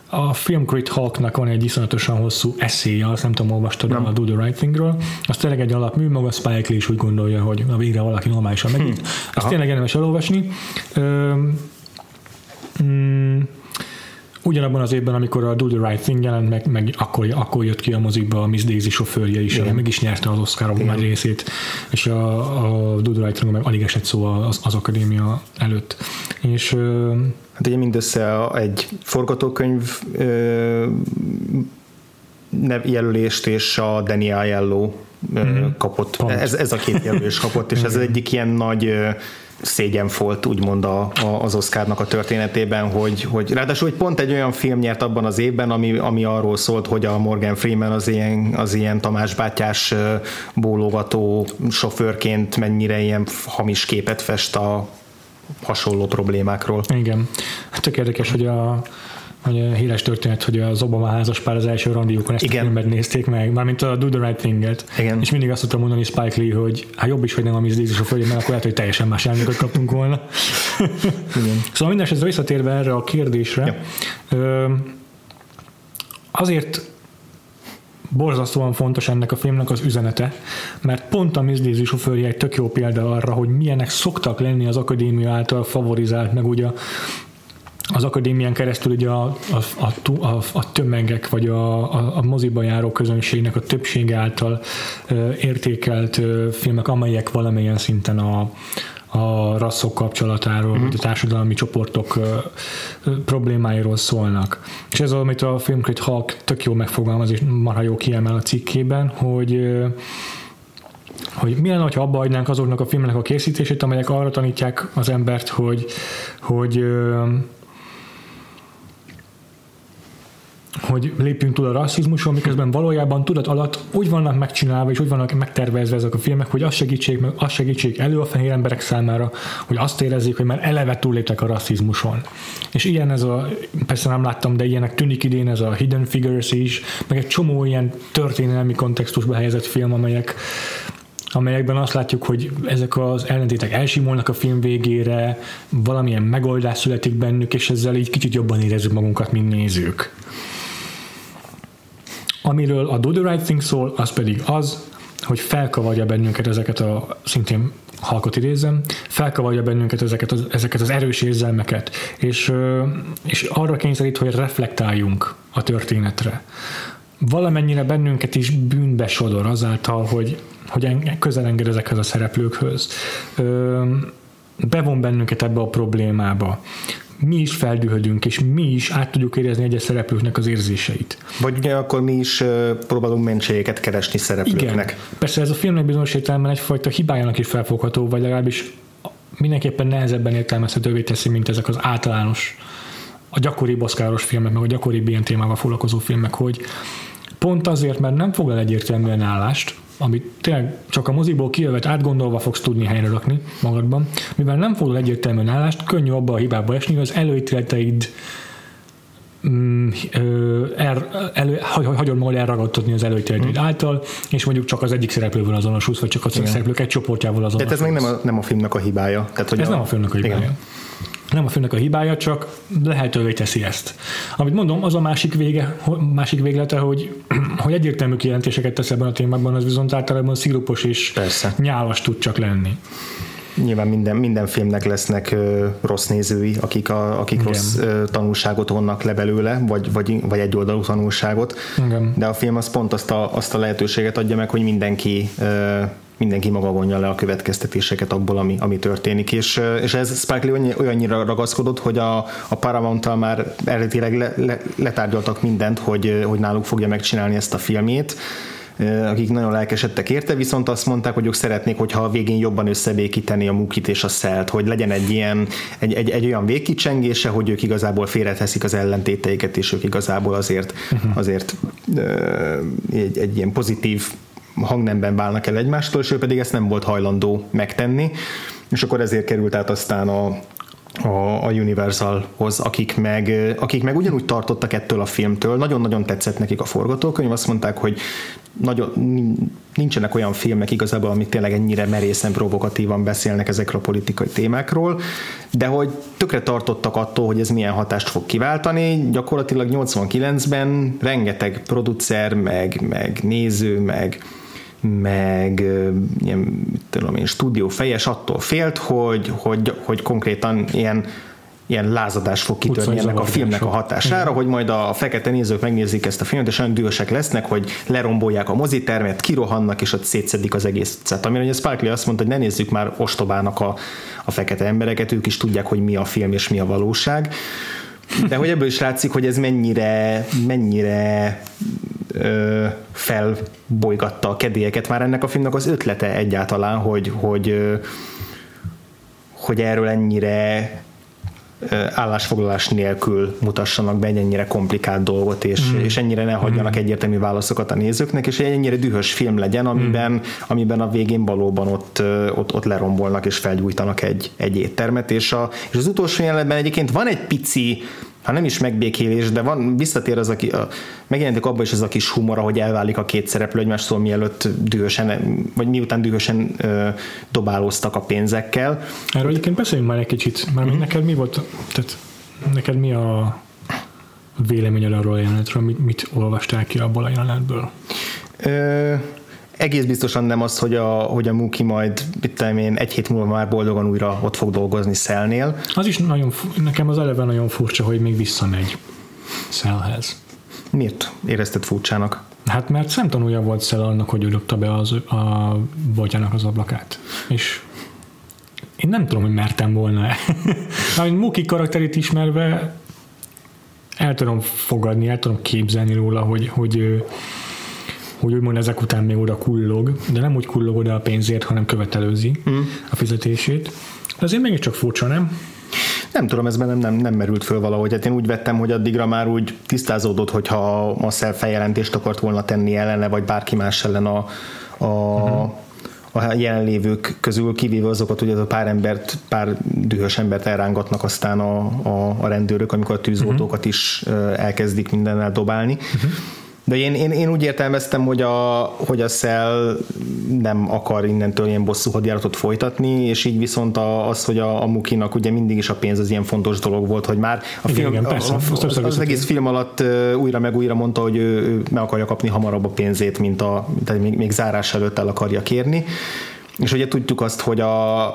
a Filmcrit Hawknak van egy iszonyatosan hosszú eszéja, azt nem tudom, olvastad nem. a Do the Right Thingről, az tényleg egy alapmű, maga Spike Lee is úgy gondolja, hogy a végre valaki normálisan megint. Hm. Azt tényleg érdemes elolvasni. Ö, mm, ugyanabban az évben, amikor a Do the Right Thing jelent meg, meg akkor, akkor jött ki a mozikba a Miss Daisy sofőrje is, Igen. meg is nyerte az Oscar nagy részét, és a, a Do the Right Thing meg alig esett szó az, az akadémia előtt. És Hát ugye mindössze egy forgatókönyv jelölést és a Danny Aiello mm-hmm. kapott. Ez, ez a két jelölés kapott, és ez egyik ilyen nagy szégyen volt úgymond a, a, az Oscarnak a történetében, hogy, hogy ráadásul hogy pont egy olyan film nyert abban az évben, ami, ami arról szólt, hogy a Morgan Freeman az ilyen, az ilyen Tamás bátyás bólogató sofőrként mennyire ilyen hamis képet fest a hasonló problémákról. Igen. Hát tök érdekes, hogy a híres történet, hogy az Obama házas pár az első randiókon ezt Igen. a filmet nézték meg, mármint a Do the Right Thing-et. Igen. És mindig azt tudtam mondani Spike Lee, hogy hát jobb is, hogy nem a Miss Daisy a földjén, mert akkor lehet, hogy teljesen más elméket kaptunk volna. Igen. szóval minden esetre visszatérve erre a kérdésre, ja. azért borzasztóan fontos ennek a filmnek az üzenete, mert pont a Miss Daisy sofőrje egy tök jó példa arra, hogy milyenek szoktak lenni az akadémia által favorizált, meg ugye az akadémián keresztül ugye a, a, a, a tömegek, vagy a, a, a moziba járó közönségnek a többsége által ö, értékelt ö, filmek, amelyek valamilyen szinten a, a rasszok kapcsolatáról, uh-huh. vagy a társadalmi csoportok ö, ö, problémáiról szólnak. És ez az, amit a Filmcrit Hawk tök jó megfogalmaz, és marha jó kiemel a cikkében, hogy ö, hogy mi lenne, ha abba hagynánk azoknak a filmnek a készítését, amelyek arra tanítják az embert, hogy, hogy hogy lépjünk túl a rasszizmuson, miközben valójában tudat alatt úgy vannak megcsinálva és úgy vannak megtervezve ezek a filmek, hogy azt segítsék, meg azt segítsék elő a fehér emberek számára, hogy azt érezzék, hogy már eleve túlléptek a rasszizmuson. És ilyen ez a, persze nem láttam, de ilyenek tűnik idén ez a Hidden Figures is, meg egy csomó ilyen történelmi kontextusba helyezett film, amelyek amelyekben azt látjuk, hogy ezek az ellentétek elsimolnak a film végére, valamilyen megoldás születik bennük, és ezzel így kicsit jobban érezzük magunkat, mint nézők. Amiről a Do the Right Thing szól, az pedig az, hogy felkavarja bennünket ezeket a szintén halkot idézem, felkavarja bennünket ezeket az, ezeket az erős érzelmeket, és, és arra kényszerít, hogy reflektáljunk a történetre. Valamennyire bennünket is bűnbe sodor azáltal, hogy, hogy közel enged ezekhez a szereplőkhöz. Bevon bennünket ebbe a problémába mi is feldühödünk, és mi is át tudjuk érezni egyes szereplőknek az érzéseit. Vagy ugye akkor mi is próbálunk mentségeket keresni szereplőknek. Igen. Persze ez a filmnek bizonyos értelemben egyfajta hibájának is felfogható, vagy legalábbis mindenképpen nehezebben értelmezhetővé teszi, mint ezek az általános, a gyakori boszkáros filmek, meg a gyakori ilyen témával foglalkozó filmek, hogy pont azért, mert nem foglal egyértelműen állást, amit tényleg csak a moziból kijövet átgondolva fogsz tudni helyre rakni magadban, mivel nem foglal egyértelműen állást, könnyű abba a hibába esni, hogy az előítéleteid mm, el, elő, hagyod magad elragadtatni az előítéleteid hmm. által, és mondjuk csak az egyik szereplővel azonosulsz, vagy csak a szereplők egy csoportjával azonosulsz. Tehát ez meg nem a, nem a filmnek a hibája. Tehát, hogy ez a, nem a filmnek a hibája. Igen nem a filmnek a hibája, csak lehetővé teszi ezt. Amit mondom, az a másik vége, másik véglete, hogy, hogy egyértelmű kijelentéseket tesz ebben a témában, az viszont általában szírupos és Persze. nyálas tud csak lenni. Nyilván minden, minden filmnek lesznek ö, rossz nézői, akik, a, akik rossz ö, tanulságot vonnak le belőle, vagy, vagy, vagy egy oldalú tanulságot. Igen. De a film az pont azt a, azt a lehetőséget adja meg, hogy mindenki ö, mindenki maga vonja le a következtetéseket abból, ami, ami történik, és, és ez Spike Lee olyannyira ragaszkodott, hogy a, a paramount már eredetileg le, le, letárgyaltak mindent, hogy, hogy náluk fogja megcsinálni ezt a filmét, akik nagyon lelkesedtek érte, viszont azt mondták, hogy ők szeretnék, hogyha a végén jobban összebékíteni a mukit és a szelt, hogy legyen egy ilyen, egy, egy, egy olyan végkicsengése, hogy ők igazából félreteszik az ellentéteiket, és ők igazából azért, uh-huh. azért egy, egy ilyen pozitív hangnemben válnak el egymástól, és ő pedig ezt nem volt hajlandó megtenni, és akkor ezért került át aztán a, a, Universalhoz, akik meg, akik meg ugyanúgy tartottak ettől a filmtől, nagyon-nagyon tetszett nekik a forgatókönyv, azt mondták, hogy nagyon, nincsenek olyan filmek igazából, amik tényleg ennyire merészen provokatívan beszélnek ezekről a politikai témákról, de hogy tökre tartottak attól, hogy ez milyen hatást fog kiváltani. Gyakorlatilag 89-ben rengeteg producer, meg, meg néző, meg meg ilyen, tudom én, stúdió fejes attól félt, hogy, hogy, hogy konkrétan ilyen ilyen lázadás fog kitörni ennek a filmnek a hatására, Igen. hogy majd a fekete nézők megnézik ezt a filmet, és olyan dühösek lesznek, hogy lerombolják a mozitermet, kirohannak, és ott szétszedik az egész. Tehát amire Spike Lee azt mondta, hogy ne nézzük már ostobának a, a fekete embereket, ők is tudják, hogy mi a film és mi a valóság. De hogy ebből is látszik, hogy ez mennyire, mennyire ö, felbolygatta a kedélyeket már ennek a filmnek az ötlete egyáltalán, hogy, hogy, ö, hogy erről ennyire állásfoglalás nélkül mutassanak be egy ennyire komplikált dolgot, és, mm. és ennyire ne hagyjanak mm. egyértelmű válaszokat a nézőknek, és egy ennyire dühös film legyen, amiben, mm. amiben a végén valóban ott, ott, ott lerombolnak és felgyújtanak egy, egy éttermet, és, a, és az utolsó jelenetben egyébként van egy pici ha nem is megbékélés, de van, visszatér az, aki, a, abban is az a kis humor, hogy elválik a két szereplő egymástól, mielőtt dühösen, vagy miután dühösen ö, dobálóztak a pénzekkel. Erről egyébként beszéljünk már egy kicsit, mert mm-hmm. neked mi volt, tehát neked mi a véleményed arról a jelenetről, mit, mit olvastál ki abból a jelenetből? Ö, egész biztosan nem az, hogy a, hogy a Muki majd mit én, egy hét múlva már boldogan újra ott fog dolgozni Szelnél. Az is nagyon, nekem az eleve nagyon furcsa, hogy még visszamegy Szelhez. Miért érezted furcsának? Hát mert szemtanúja volt Szel annak, hogy ő dobta be az, a boltjának az ablakát. És én nem tudom, hogy mertem volna. Amint Muki karakterét ismerve el tudom fogadni, el tudom képzelni róla, hogy, hogy hogy úgymond ezek után még oda kullog, de nem úgy kullog oda a pénzért, hanem követelőzi mm. a fizetését. De azért mégiscsak furcsa, nem? Nem tudom, ez bennem nem, nem merült föl valahogy. Hát én úgy vettem, hogy addigra már úgy tisztázódott, hogyha a self feljelentést akart volna tenni ellene, vagy bárki más ellen a, a, uh-huh. a jelenlévők közül, kivéve azokat, hogy az a pár embert, pár dühös embert elrángatnak aztán a, a, a rendőrök, amikor a tűzoltókat uh-huh. is elkezdik mindennel dobálni. Uh-huh De én, én, én úgy értelmeztem, hogy a, hogy a Cell nem akar innentől ilyen bosszú hadjáratot folytatni, és így viszont az, hogy a, a Mukinak ugye mindig is a pénz az ilyen fontos dolog volt, hogy már a igen, film, igen, persze, a, a, az, az egész film alatt újra meg újra mondta, hogy ő, ő meg akarja kapni hamarabb a pénzét, mint a, tehát még, még zárás előtt el akarja kérni. És ugye tudjuk azt, hogy a,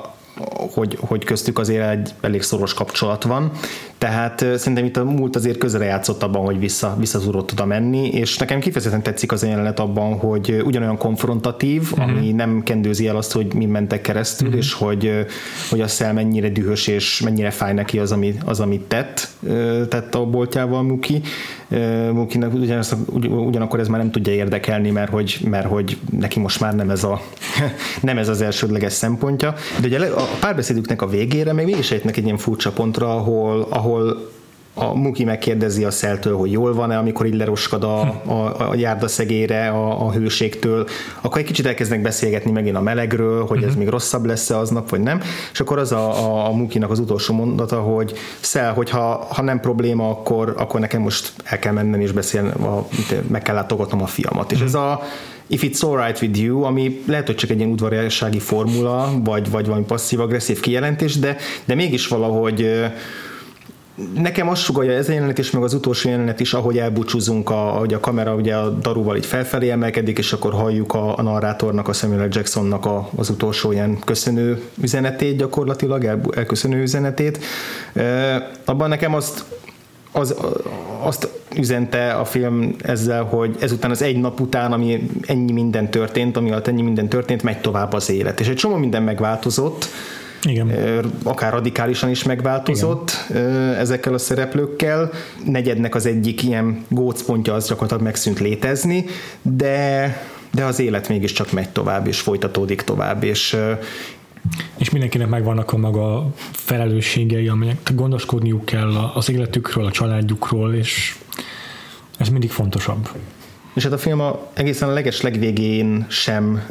hogy, hogy köztük azért egy elég szoros kapcsolat van, tehát szerintem itt a múlt azért közre játszott abban, hogy vissza, vissza tudott oda menni, és nekem kifejezetten tetszik az a jelenet abban, hogy ugyanolyan konfrontatív, uh-huh. ami nem kendőzi el azt, hogy mi mentek keresztül, uh-huh. és hogy, hogy a szel mennyire dühös, és mennyire fáj neki az, ami, az amit tett, tett a boltjával Muki. Mukinak ugyanazt, ugyanakkor ez már nem tudja érdekelni, mert hogy, mert hogy neki most már nem ez, a, nem ez az elsődleges szempontja. De ugye a párbeszédüknek a végére még mégis egy ilyen furcsa pontra, ahol, ahol a Muki megkérdezi a szeltől, hogy jól van-e, amikor így leroskad a, a, a járdaszegére a, a hőségtől, akkor egy kicsit elkezdnek beszélgetni megint a melegről, hogy ez mhm. még rosszabb lesz-e aznap, vagy nem, és akkor az a, a, a Mukinak az utolsó mondata, hogy szel, hogyha ha nem probléma, akkor, akkor nekem most el kell mennem és beszélni, a, meg kell látogatnom a fiamat. És ez a if it's alright with you, ami lehet, hogy csak egy ilyen udvariassági formula, vagy, vagy valami passzív-agresszív kijelentés, de, de mégis valahogy nekem azt sugalja ez a jelenet is, meg az utolsó jelenet is, ahogy elbúcsúzunk, a, ahogy a kamera ugye a daruval így felfelé emelkedik, és akkor halljuk a, a narrátornak, a Samuel Jacksonnak a, az utolsó ilyen köszönő üzenetét gyakorlatilag, el, elköszönő üzenetét. E, abban nekem azt az, azt üzente a film ezzel, hogy ezután az egy nap után, ami ennyi minden történt, ami alatt ennyi minden történt, megy tovább az élet. És egy csomó minden megváltozott, igen. akár radikálisan is megváltozott Igen. ezekkel a szereplőkkel. Negyednek az egyik ilyen gócpontja az gyakorlatilag megszűnt létezni, de, de az élet mégiscsak megy tovább, és folytatódik tovább, és és mindenkinek megvannak a maga felelősségei, amelyek gondoskodniuk kell az életükről, a családjukról, és ez mindig fontosabb. És hát a film a, egészen a leges legvégén sem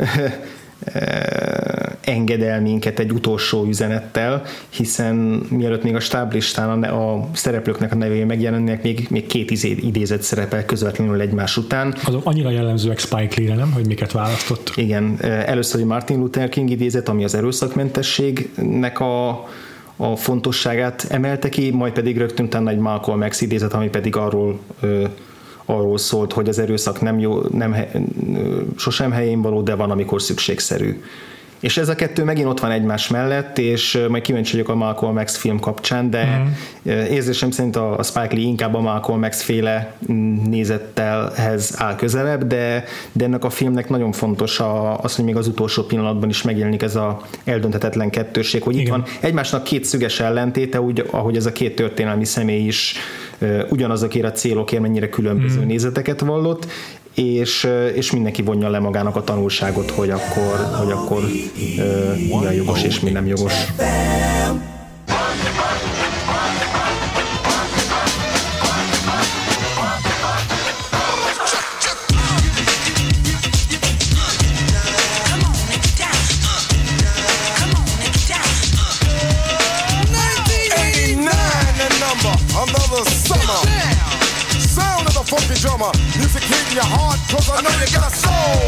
engedel minket egy utolsó üzenettel, hiszen mielőtt még a stáblistán a, a szereplőknek a nevei megjelennek, még, még két izé, idézet szerepel közvetlenül egymás után. Azok annyira jellemzőek Spike Lee-re, nem? Hogy miket választott. Igen, először egy Martin Luther King idézet, ami az erőszakmentességnek a, a fontosságát emelte ki, majd pedig rögtön utána egy Malcolm X idézet, ami pedig arról arról szólt, hogy az erőszak nem jó, nem, sosem helyén való, de van, amikor szükségszerű. És ez a kettő megint ott van egymás mellett, és majd kíváncsi vagyok a Malcolm X film kapcsán, de mm. érzésem szerint a, Spike Lee inkább a Malcolm X féle nézettelhez áll közelebb, de, de ennek a filmnek nagyon fontos a, az, hogy még az utolsó pillanatban is megjelenik ez a eldönthetetlen kettőség, hogy Igen. itt van egymásnak két szüges ellentéte, úgy, ahogy ez a két történelmi személy is ugyanazokért a célokért mennyire különböző mm. nézeteket vallott, és, és mindenki vonja le magának a tanulságot, hogy akkor, hogy akkor mi a jogos és mi nem jogos. Drummer. Music hitting your heart, cause I know you got a soul.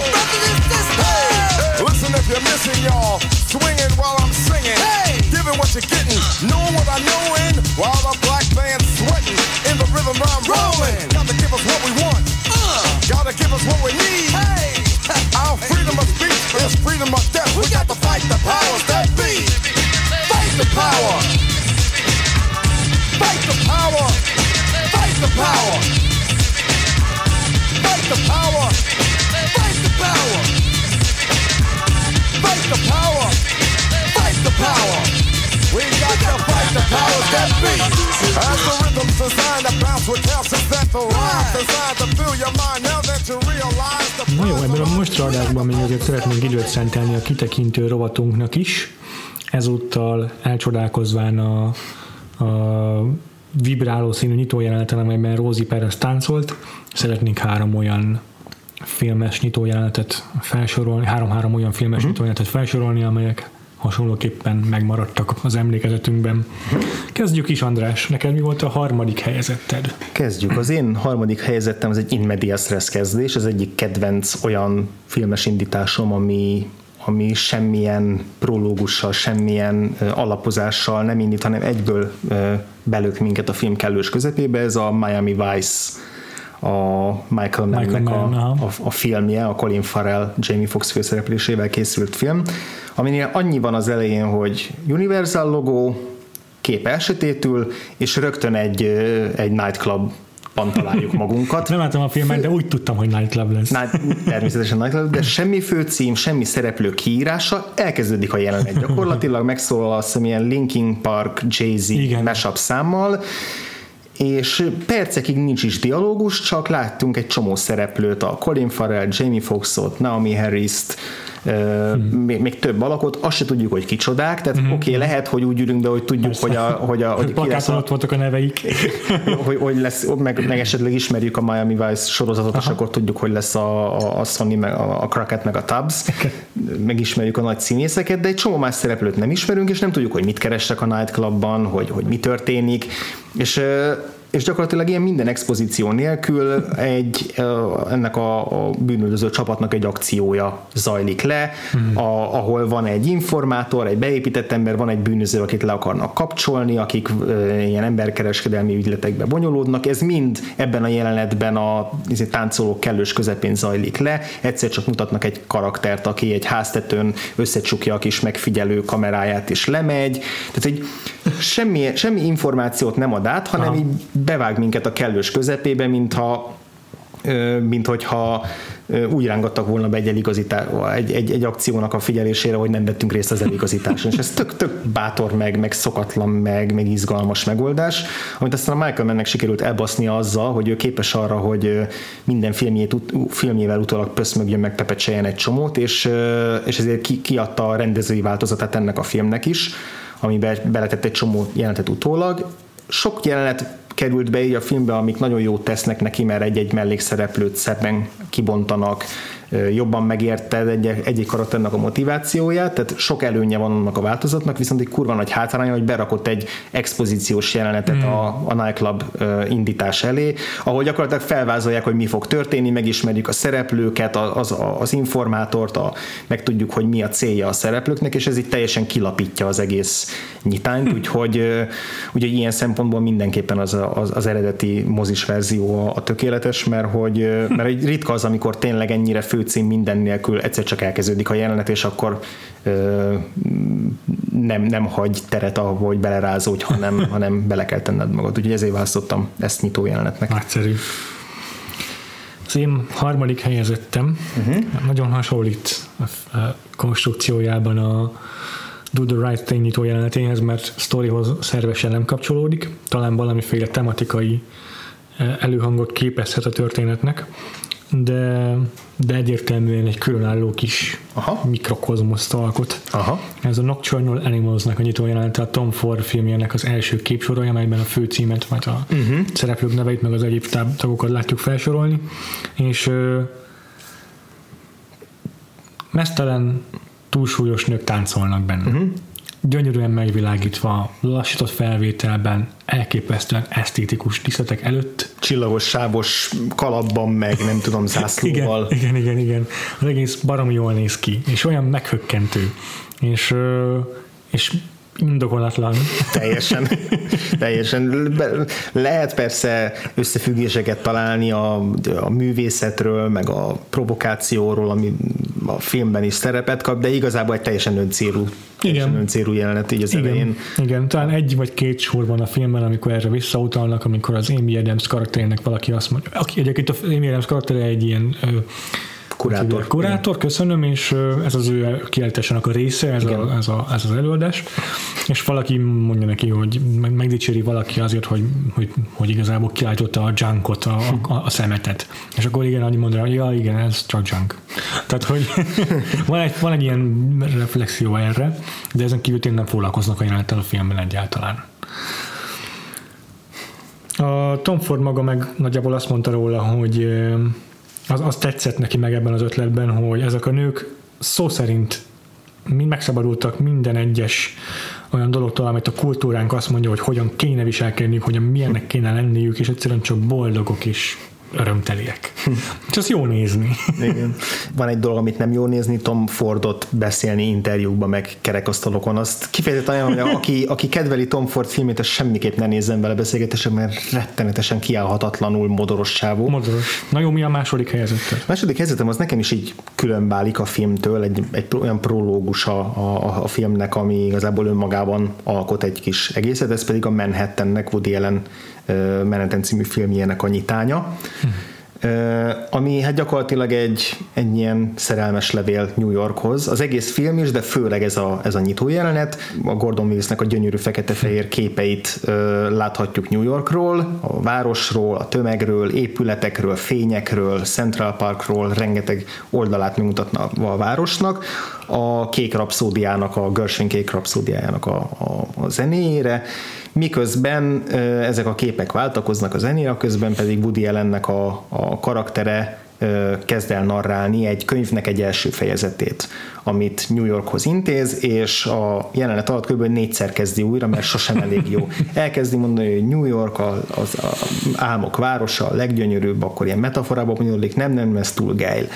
Hey, listen if you're missing, y'all. Swinging while I'm singing. Hey, giving what you're getting. Knowing what I know in. While the black band's sweating. In the rhythm I'm rolling. Gotta give us what we want. Uh, gotta give us what we need. Hey, our freedom of speech is freedom of death. We got to fight the powers that be. Fight the power. Fight the power. Fight the power. Fight the power. Fight the power. Fight the power. Fight the power. We got to fight the powers that be. As the rhythm's designed to bounce with calcium that the rhyme designed to fill your mind now that you realize the Na jó, ebben a mostra adásban még azért szeretnénk időt szentelni a kitekintő rovatunknak is. Ezúttal elcsodálkozván a, a vibráló színű nyitójeleneten, amelyben Rosie Perez táncolt. Szeretnénk három olyan filmes nyitójelenetet felsorolni, három-három olyan filmes uh-huh. nyitójelenetet felsorolni, amelyek hasonlóképpen megmaradtak az emlékezetünkben. Kezdjük is, András. Neked mi volt a harmadik helyezetted? Kezdjük. Az én harmadik helyezettem az egy In Medias Res kezdés, az egyik kedvenc olyan filmes indításom, ami ami semmilyen prológussal, semmilyen alapozással nem indít, hanem egyből belök minket a film kellős közepébe. Ez a Miami Vice a Michael Mann-nek a, a, a filmje, a Colin Farrell, Jamie Foxx főszereplésével készült film, aminél annyi van az elején, hogy Universal logó, kép elsötétül, és rögtön egy, egy nightclub találjuk magunkat. Nem láttam a filmet, de úgy tudtam, hogy Nightclub lesz. Night, természetesen Nightclub, de semmi főcím, semmi szereplő kiírása, elkezdődik a jelenet gyakorlatilag, megszólal azt, ilyen Linkin Park, Jay-Z mashup számmal, és percekig nincs is dialógus, csak láttunk egy csomó szereplőt, a Colin Farrell, Jamie Foxxot, Naomi Harris-t, hmm. még, még több alakot, azt se tudjuk, hogy kicsodák, tehát hmm. oké, okay, lehet, hogy úgy ülünk be, hogy tudjuk, Persze. hogy a, hogy a, hogy ki lesz a, ott voltak a neveik. hogy, hogy lesz, meg, meg esetleg ismerjük a Miami Vice sorozatot, Aha. és akkor tudjuk, hogy lesz a, a, a Sony, meg a, a Crockett, meg a Tubbs, megismerjük a nagy színészeket, de egy csomó más szereplőt nem ismerünk, és nem tudjuk, hogy mit kerestek a nightclubban, hogy, hogy mi történik, és és gyakorlatilag ilyen minden expozíció nélkül egy, ennek a, a bűnöldöző csapatnak egy akciója zajlik le, hmm. a, ahol van egy informátor, egy beépített ember, van egy bűnöző, akit le akarnak kapcsolni, akik e, ilyen emberkereskedelmi ügyletekbe bonyolódnak, ez mind ebben a jelenetben a izé, táncolók kellős közepén zajlik le, egyszer csak mutatnak egy karaktert, aki egy háztetőn összecsukja a kis megfigyelő kameráját és lemegy, tehát egy semmi, semmi információt nem ad át, hanem Aha. így bevág minket a kellős közepébe, mintha mint hogyha úgy rángattak volna be egy, eligazítás, egy, egy, egy akciónak a figyelésére, hogy nem vettünk részt az eligazításon. És ez tök, tök bátor, meg, meg szokatlan, meg, meg izgalmas megoldás, amit aztán a Michael Mennek sikerült elbasznia azzal, hogy ő képes arra, hogy minden filmjét, filmjével utólag pöszmögjön, meg pepecseljen egy csomót, és, és ezért ki, kiadta a rendezői változatát ennek a filmnek is, amiben beletett egy csomó jelenetet utólag. Sok jelenet került be így a filmbe, amik nagyon jót tesznek neki, mert egy-egy mellékszereplőt szebben kibontanak, jobban megérted egy, egyik karakternek a motivációját, tehát sok előnye van annak a változatnak, viszont egy kurva nagy hátránya, hogy berakott egy expozíciós jelenetet mm. a, a nightclub indítás elé, ahol gyakorlatilag felvázolják, hogy mi fog történni, megismerjük a szereplőket, az, az informátort, a, megtudjuk, hogy mi a célja a szereplőknek, és ez így teljesen kilapítja az egész nyitányt, hm. úgyhogy, úgyhogy ilyen szempontból mindenképpen az, az, az eredeti mozis verzió a, a tökéletes, mert hogy mert ritka az, amikor tényleg ennyire fő főcím minden nélkül egyszer csak elkezdődik a jelenet, és akkor ö, nem, nem hagy teret ahol, hogy belerázódj, hanem, hanem bele kell tenned magad. Úgyhogy ezért választottam ezt nyitó jelenetnek. Nagyszerű. Az én harmadik helyezettem uh-huh. nagyon hasonlít a konstrukciójában a Do the Right Thing nyitó jelenetéhez, mert sztorihoz szervesen nem kapcsolódik, talán valamiféle tematikai előhangot képezhet a történetnek, de, de egyértelműen egy különálló kis Aha. mikrokozmoszt alkot. Aha. Ez a Nocturnal Animals-nak a nyitó jelenete a Tom Ford filmjének az első képsoroja, amelyben a főcímet, vagy a uh-huh. szereplők neveit, meg az egyéb tagokat látjuk felsorolni, és ö, mesztelen, túlsúlyos nők táncolnak benne. Uh-huh gyönyörűen megvilágítva, lassított felvételben, elképesztően esztétikus tisztetek előtt. Csillagos, sávos kalapban meg, nem tudom, zászlóval. igen, igen, igen, igen. Az egész baromi jól néz ki, és olyan meghökkentő. És, és indokolatlan. Teljesen. teljesen. Lehet persze összefüggéseket találni a, a művészetről, meg a provokációról, ami a filmben is szerepet kap, de igazából egy teljesen öncélú, teljesen öncélú jelenet így az Igen. elején. Igen, talán egy vagy két sor van a filmben, amikor erre visszautalnak, amikor az Amy Adams karakterének valaki azt mondja, aki egyébként a Amy Adams karaktere egy ilyen Kurátor. Kurátor, köszönöm, és ez az ő kiállításának a része, ez, a, ez, a, ez az előadás, és valaki mondja neki, hogy megdicséri valaki azért, hogy, hogy, hogy igazából kiállította a junkot, a, a, a szemetet. És akkor igen, annyi mondaná, hogy ja, igen, ez csak junk. Tehát, hogy van egy, van egy ilyen reflexió erre, de ezen kívül nem foglalkoznak a jelenettel a filmben egyáltalán. A Tom Ford maga meg nagyjából azt mondta róla, hogy az, az tetszett neki meg ebben az ötletben, hogy ezek a nők szó szerint mind megszabadultak minden egyes olyan dologtól, amit a kultúránk azt mondja, hogy hogyan kéne viselkedniük, hogyan milyennek kéne lenniük, és egyszerűen csak boldogok is örömteliek. És az jó nézni. Igen. Van egy dolog, amit nem jó nézni, Tom Fordot beszélni interjúkban, meg kerekasztalokon. Azt kifejezetten olyan, hogy aki, aki kedveli Tom Ford filmét, az semmiképp ne nézzen vele beszélgetések, mert rettenetesen kiállhatatlanul modoros sávú. Modoros. Na jó, mi a második helyzet? A második helyzetem az nekem is így különbálik a filmtől, egy, egy olyan prológus a, a, a filmnek, ami igazából önmagában alkot egy kis egészet, ez pedig a Manhattannek Woody Allen Meneten című filmjének a nyitánya. Hm ami hát gyakorlatilag egy, egy ilyen szerelmes levél New Yorkhoz. Az egész film is, de főleg ez a, ez a nyitó jelenet. A Gordon Willsnek a gyönyörű fekete-fehér képeit láthatjuk New Yorkról, a városról, a tömegről, épületekről, fényekről, Central Parkról, rengeteg oldalát megmutatna a városnak a kék rapszódiának, a Gershwin kék rapszódiájának a, a, a zenéjére, miközben ezek a képek váltakoznak a zenére, közben pedig Woody Allennek a, a karaktere kezd el narrálni egy könyvnek egy első fejezetét, amit New Yorkhoz intéz, és a jelenet alatt kb. négyszer kezdi újra, mert sosem elég jó. Elkezdi mondani, hogy New York az, az a álmok városa, a leggyönyörűbb, akkor ilyen metaforában mondjuk, nem, nem, ez túl geil.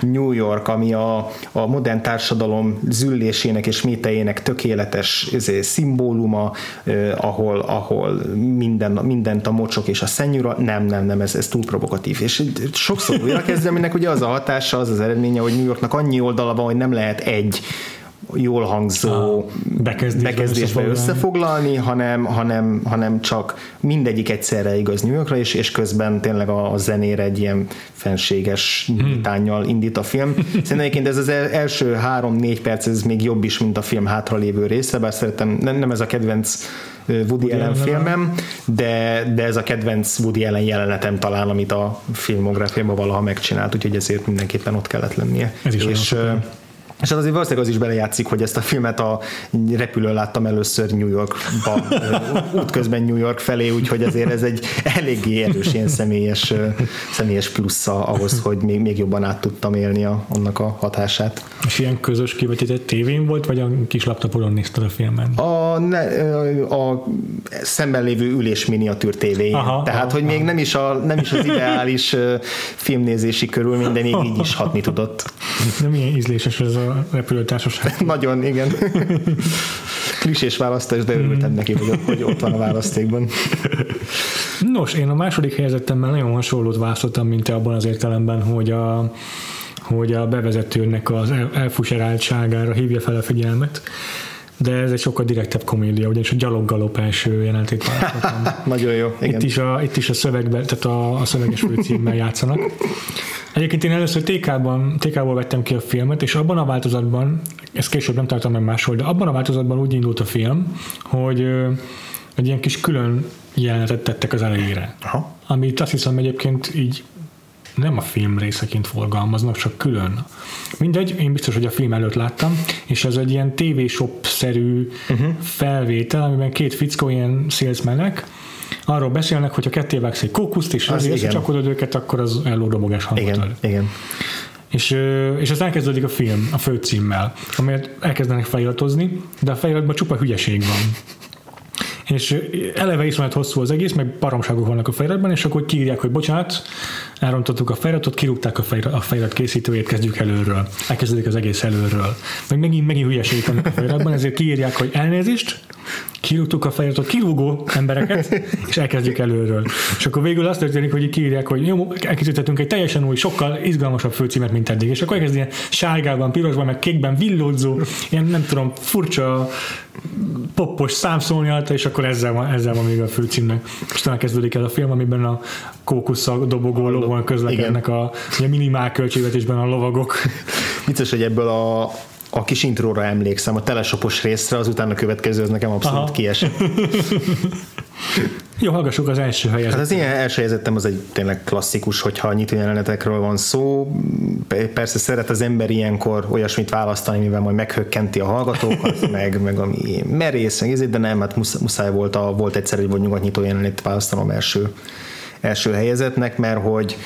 New York, ami a, a modern társadalom züllésének és métejének tökéletes ezért, szimbóluma, eh, ahol, ahol minden, mindent a mocsok és a szennyura, nem, nem, nem, ez, ez túl provokatív. És sokszor újra kezdem, aminek ugye az a hatása, az az eredménye, hogy New Yorknak annyi oldala van, hogy nem lehet egy jól hangzó bekezdésbe, bekezdésbe összefoglalni, hanem, hanem, hanem csak mindegyik egyszerre igaz New Yorkra, és, és közben tényleg a, a zenére egy ilyen fenséges nyitányjal hmm. indít a film. Szerintem egyébként ez az első három-négy perc, ez még jobb is, mint a film hátralévő része, bár szeretem, nem, nem ez a kedvenc Woody, Woody Allen filmem, de, de ez a kedvenc Woody Allen jelenetem talán, amit a filmográfiában valaha megcsinált, úgyhogy ezért mindenképpen ott kellett lennie. Ez is és, és hát azért valószínűleg az is belejátszik, hogy ezt a filmet a repülőn láttam először New Yorkba, útközben New York felé, úgyhogy azért ez egy eléggé erős ilyen személyes, személyes plusza ahhoz, hogy még, még jobban át tudtam élni a, annak a hatását. És ilyen közös kivetített tévén volt, vagy a kis laptopon nézted a filmen? A, ne, a szemben lévő ülés miniatűr tévé. Aha, Tehát, aha, hogy aha. még nem is, a, nem is az ideális filmnézési körülmény, de még így is hatni tudott. De milyen ízléses ez a repülőtársaság. Nagyon, igen. Klisés választás, de örültem neki, hogy, hogy ott van a választékban. Nos, én a második helyezettemmel nagyon hasonlót választottam, mint te abban az értelemben, hogy a, hogy a bevezetőnek az elfuseráltságára hívja fel a figyelmet de ez egy sokkal direktebb komédia, ugyanis a gyaloggalop első jelenetét választottam. Nagyon jó, igen. Itt is a, itt is a szövegben, tehát a, a szöveges főcímmel játszanak. Egyébként én először TK-ban, TK-ból vettem ki a filmet, és abban a változatban, ezt később nem tartom meg máshol, de abban a változatban úgy indult a film, hogy egy ilyen kis külön jelenetet tettek az elejére. Aha. Amit azt hiszem egyébként így nem a film részeként forgalmaznak, csak külön. Mindegy, én biztos, hogy a film előtt láttam, és ez egy ilyen TV-shop-szerű uh-huh. felvétel, amiben két fickó ilyen salesmenek, arról beszélnek, hogy ha ketté vágsz egy kókuszt, és az összecsapkodod őket, akkor az ellódobogás hangot igen, ad. Igen. És, és az elkezdődik a film a főcímmel, amelyet elkezdenek feliratozni, de a feliratban csupa hülyeség van és eleve iszonyat hosszú az egész, meg baromságok vannak a feliratban, és akkor kiírják, hogy bocsánat, elrontottuk a feliratot, kirúgták a, felirat, a felirat készítőjét, kezdjük előről. Elkezdődik az egész előről. Meg megint, megint hülyeség vannak a feliratban, ezért kiírják, hogy elnézést, kirúgtuk a feliratot, kirúgó embereket, és elkezdjük előről. És akkor végül azt történik, hogy kiírják, hogy jó, elkészítettünk egy teljesen új, sokkal izgalmasabb főcímet, mint eddig. És akkor elkezd ilyen sárgában, pirosban, meg kékben villódzó, ilyen nem tudom, furcsa poppos szám szólni alta, és akkor ezzel van, ezzel van még a főcímnek. És talán kezdődik el a film, amiben a kókusszal dobogó lovon közlekednek a, a minimál költségvetésben a lovagok. Vicces, hogy ebből a a kis intróra emlékszem, a telesopos részre, azután a következő az nekem abszolút Aha. kiesett. Jó, hallgassuk az első helyet. Hát az ilyen első helyezettem az egy tényleg klasszikus, hogyha nyitó jelenetekről van szó. Persze szeret az ember ilyenkor olyasmit választani, mivel majd meghökkenti a hallgatókat, meg, meg ami merész, meg ezért, de nem, hát muszáj volt, a, volt egyszer egy nyugat nyitó jelenet választanom első első helyezetnek, mert hogy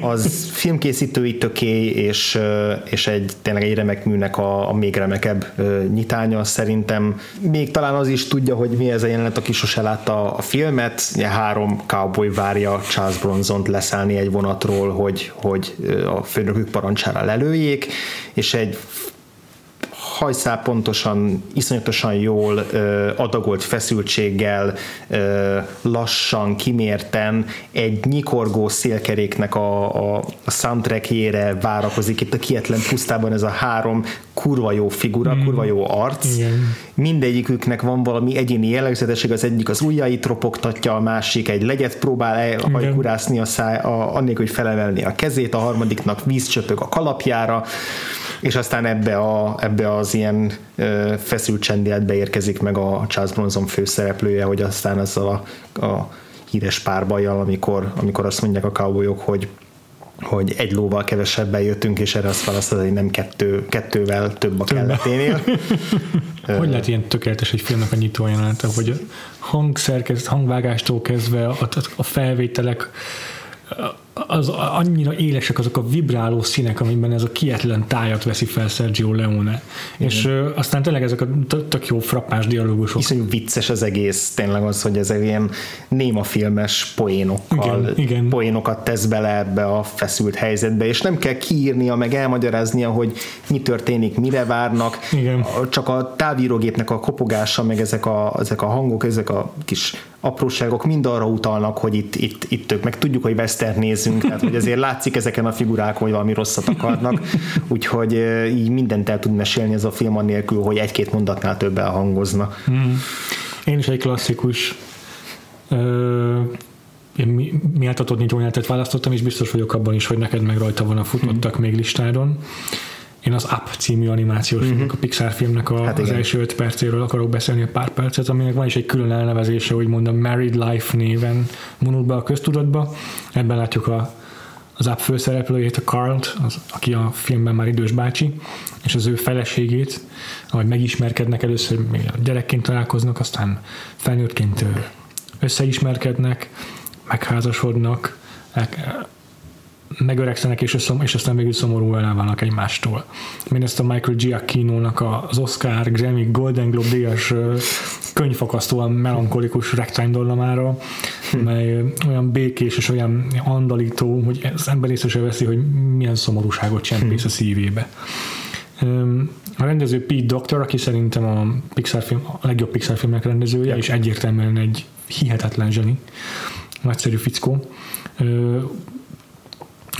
az filmkészítői töké, és, és egy tényleg egy remek műnek a, a még remekebb nyitánya szerintem. Még talán az is tudja, hogy mi ez a jelenet, aki sose látta a filmet. Ugye három cowboy várja Charles Bronzont leszállni egy vonatról, hogy, hogy a főnökük parancsára lelőjék, és egy hajszál pontosan, iszonyatosan jól ö, adagolt feszültséggel, ö, lassan, kimérten egy nyikorgó szélkeréknek a, a, a soundtrackjére várakozik itt a kietlen pusztában ez a három kurva jó figura, mm. kurva jó arc. Igen. Mindegyiküknek van valami egyéni jellegzetesség, az egyik az ujjait ropogtatja, a másik egy legyet próbál elhajkurászni a száj, a, annélkül, hogy felemelni a kezét, a harmadiknak víz csöpög a kalapjára és aztán ebbe, a, ebbe az ilyen feszült csendéletbe érkezik meg a Charles Bronson főszereplője, hogy aztán azzal a, a híres párbajjal, amikor, amikor azt mondják a cowboyok, hogy hogy egy lóval kevesebben jöttünk, és erre azt választod, hogy nem kettő, kettővel több a kelleténél. hogy lehet ilyen tökéletes egy filmnek a nyitó jelenete, hogy a hangszerkezet, hangvágástól kezdve a, a felvételek, az annyira élesek azok a vibráló színek, amiben ez a kietlen tájat veszi fel Sergio Leone. Igen. És ö, aztán tényleg ezek a tök jó frappás dialógusok. Iszonyú vicces az egész, tényleg az, hogy ez egy ilyen néma filmes poénokkal, igen, igen. poénokat tesz bele ebbe a feszült helyzetbe, és nem kell kiírnia, meg elmagyaráznia, hogy mi történik, mire várnak, igen. csak a távírógépnek a kopogása, meg ezek a, ezek a hangok, ezek a kis apróságok mind arra utalnak, hogy itt, itt, itt ők meg tudjuk, hogy western nézünk, tehát hogy azért látszik ezeken a figurákon, hogy valami rosszat akarnak, úgyhogy így mindent el tud mesélni ez a film annélkül, hogy egy-két mondatnál több elhangozna. Mm. Én is egy klasszikus ö, én mi, miáltatod nincs választottam, és biztos vagyok abban is, hogy neked meg rajta van a futottak mm. még listádon. Én az Up című animációs mm-hmm. a Pixar filmnek a, hát az első öt percéről akarok beszélni a pár percet, aminek van is egy külön elnevezése, hogy mondom Married Life néven vonult be a köztudatba. Ebben látjuk a, az Up főszereplőjét, a Carl-t, az, aki a filmben már idős bácsi, és az ő feleségét, ahogy megismerkednek először, még gyerekként találkoznak, aztán felnőttként összeismerkednek, megházasodnak, megöregszenek, és, összom, és aztán végül szomorú elválnak egymástól. Mindezt a Michael Giacchino-nak az Oscar, Grammy, Golden Globe díjas könyvfakasztóan melankolikus rektány hm. mely olyan békés és olyan andalító, hogy az ember észre se veszi, hogy milyen szomorúságot csempész hm. a szívébe. A rendező Pete Doctor, aki szerintem a, Pixar film, a legjobb Pixar filmnek rendezője, és egyértelműen egy hihetetlen zseni, nagyszerű fickó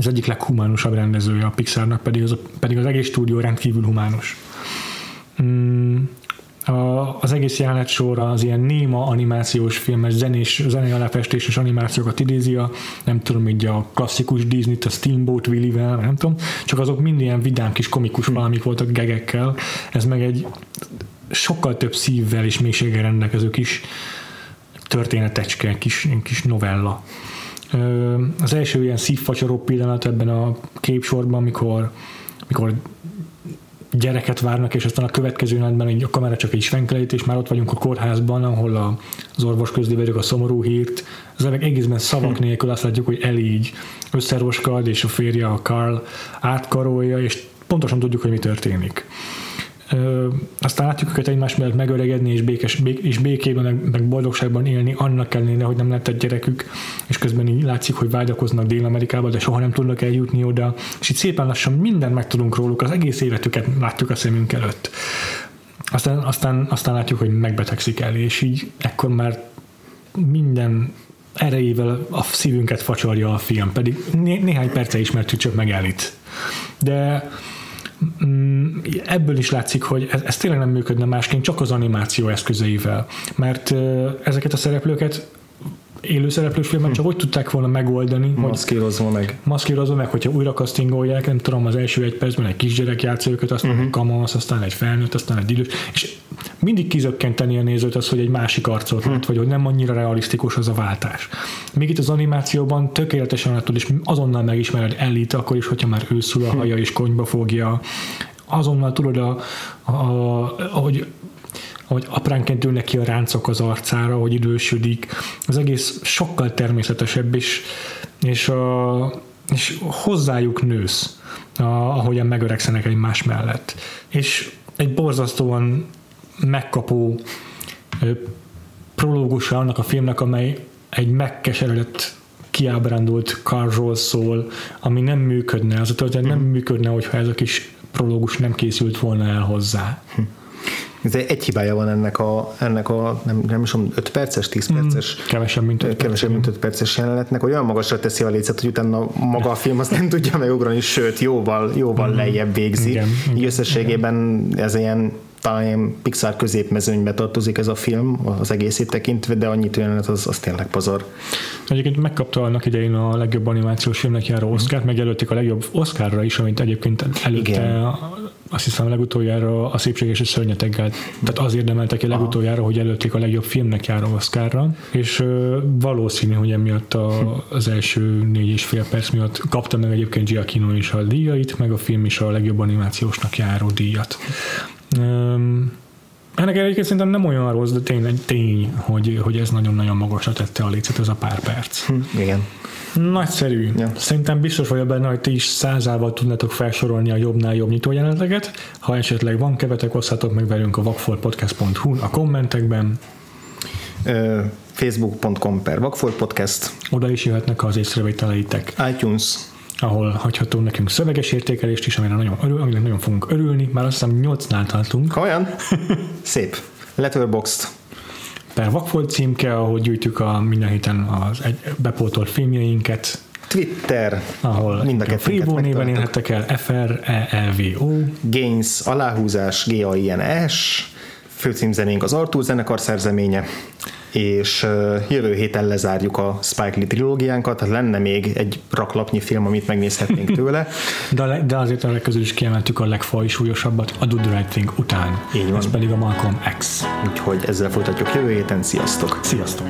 az egyik leghumánusabb rendezője a Pixarnak, pedig az, pedig az egész stúdió rendkívül humánus. Mm, a, az egész jelenet sorra az ilyen néma animációs filmes zenés, zenei aláfestéses animációkat idézi a, nem tudom, így a klasszikus Disney-t, a Steamboat Willie-vel, nem tudom, csak azok mind ilyen vidám kis komikus valamik voltak gegekkel, ez meg egy sokkal több szívvel és mélységgel rendelkező kis történetecske, kis, kis novella. Az első ilyen szívfacsaró pillanat ebben a képsorban, amikor, amikor gyereket várnak, és aztán a következő napban a kamera csak egy svenkelét, és már ott vagyunk a kórházban, ahol az orvos közli velük a szomorú hírt. Az egészben szavak nélkül azt látjuk, hogy elígy összeroskad, és a férje, a Carl átkarolja, és pontosan tudjuk, hogy mi történik. Ö, aztán látjuk őket egymás mellett megöregedni és, békes, bék, és békében, meg, meg boldogságban élni, annak ellenére, hogy nem lett egy gyerekük, és közben így látszik, hogy vágyakoznak Dél-Amerikába, de soha nem tudnak eljutni oda, és itt szépen lassan mindent megtudunk róluk, az egész életüket látjuk a szemünk előtt. Aztán, aztán, aztán látjuk, hogy megbetegszik el, és így ekkor már minden erejével a szívünket facsarja a film, pedig né- néhány perce ismertük csak megállít. De ebből is látszik, hogy ez, ez tényleg nem működne másként, csak az animáció eszközeivel. Mert ezeket a szereplőket élő szereplős filmet hm. csak úgy tudták volna megoldani, maszkírozva meg. Maszkírozva meg, hogyha újra castingolják, nem tudom, az első egy percben egy kisgyerek játsza őket, aztán uh-huh. egy kamasz, aztán egy felnőtt, aztán egy idős, és mindig kizökkenteni a nézőt az, hogy egy másik arcot uh-huh. lát, vagy hogy nem annyira realisztikus az a váltás. Még itt az animációban tökéletesen látod, és azonnal megismered Ellit, akkor is, hogyha már őszül a haja és konyba fogja, azonnal tudod, a, a, a, hogy hogy apránként ülnek ki a ráncok az arcára, hogy idősödik. Az egész sokkal természetesebb, és, és, a, és hozzájuk nősz, a, ahogyan megöregszenek egymás mellett. És egy borzasztóan megkapó prológusa annak a filmnek, amely egy megkeseredett kiábrándult Carlról szól, ami nem működne, az a történet nem működne, hogyha ez a kis prológus nem készült volna el hozzá. Ez egy hibája van ennek a, ennek a nem, nem is 5 perces, 10 mm, perces, mm, kevesebb, mint 5 kevesebb, mint 5 perces jelenetnek, olyan magasra teszi a lécet, hogy utána maga a film azt nem tudja megugrani, sőt, jóval, jóval mm, lejjebb végzi. Igen, Így összességében igen. ez ilyen talán Pixar középmezőnybe tartozik ez a film, az egészét tekintve, de annyit jelenet az, az tényleg pazar. Egyébként megkapta annak idején a legjobb animációs filmnek járó Oscar-t, megjelölték a legjobb Oscarra is, amit egyébként előtte Igen. azt hiszem legutoljára a Szépség és Szörnyeteggel, tehát az érdemeltek ki legutoljára, hogy előtték a legjobb filmnek járó Oscarra, és ö, valószínű, hogy emiatt a, az első négy és fél perc miatt kapta meg egyébként Giacchino is a díjait, meg a film is a legjobb animációsnak járó díjat. Um, ennek egyébként szerintem nem olyan rossz, de tényleg tény, hogy, hogy ez nagyon-nagyon magasra tette a lécet, ez a pár perc. Hm, igen. Nagyszerű. Ja. Szerintem biztos vagyok benne, hogy ti is százával tudnátok felsorolni a jobbnál jobb nyitójeleneteket. Ha esetleg van kevetek, oszthatok meg velünk a vakfoltpodcast.hu a kommentekben. Facebook.com per vakfoltpodcast. Oda is jöhetnek az észrevételeitek. iTunes ahol hagyható nekünk szöveges értékelést is, amire nagyon, örül, amire nagyon fogunk örülni. Már azt hiszem 8-nál tartunk. Olyan? Szép. Letterboxd. Per Vakfolt címke, ahol gyűjtjük a minden héten az egy bepótolt filmjeinket. Twitter, ahol mind a Freevo néven érhettek el, f r e v o Gains, aláhúzás, G-A-I-N-S, főcímzenénk az Artúr zenekar szerzeménye és jövő héten lezárjuk a Spike Lee trilógiánkat, tehát lenne még egy raklapnyi film, amit megnézhetnénk tőle. de, de azért a legközül is kiemeltük a legfajsúlyosabbat a Do the Right Thing után. Így van. Ez pedig a Malcolm X. Úgyhogy ezzel folytatjuk jövő héten, sziasztok! Sziasztok!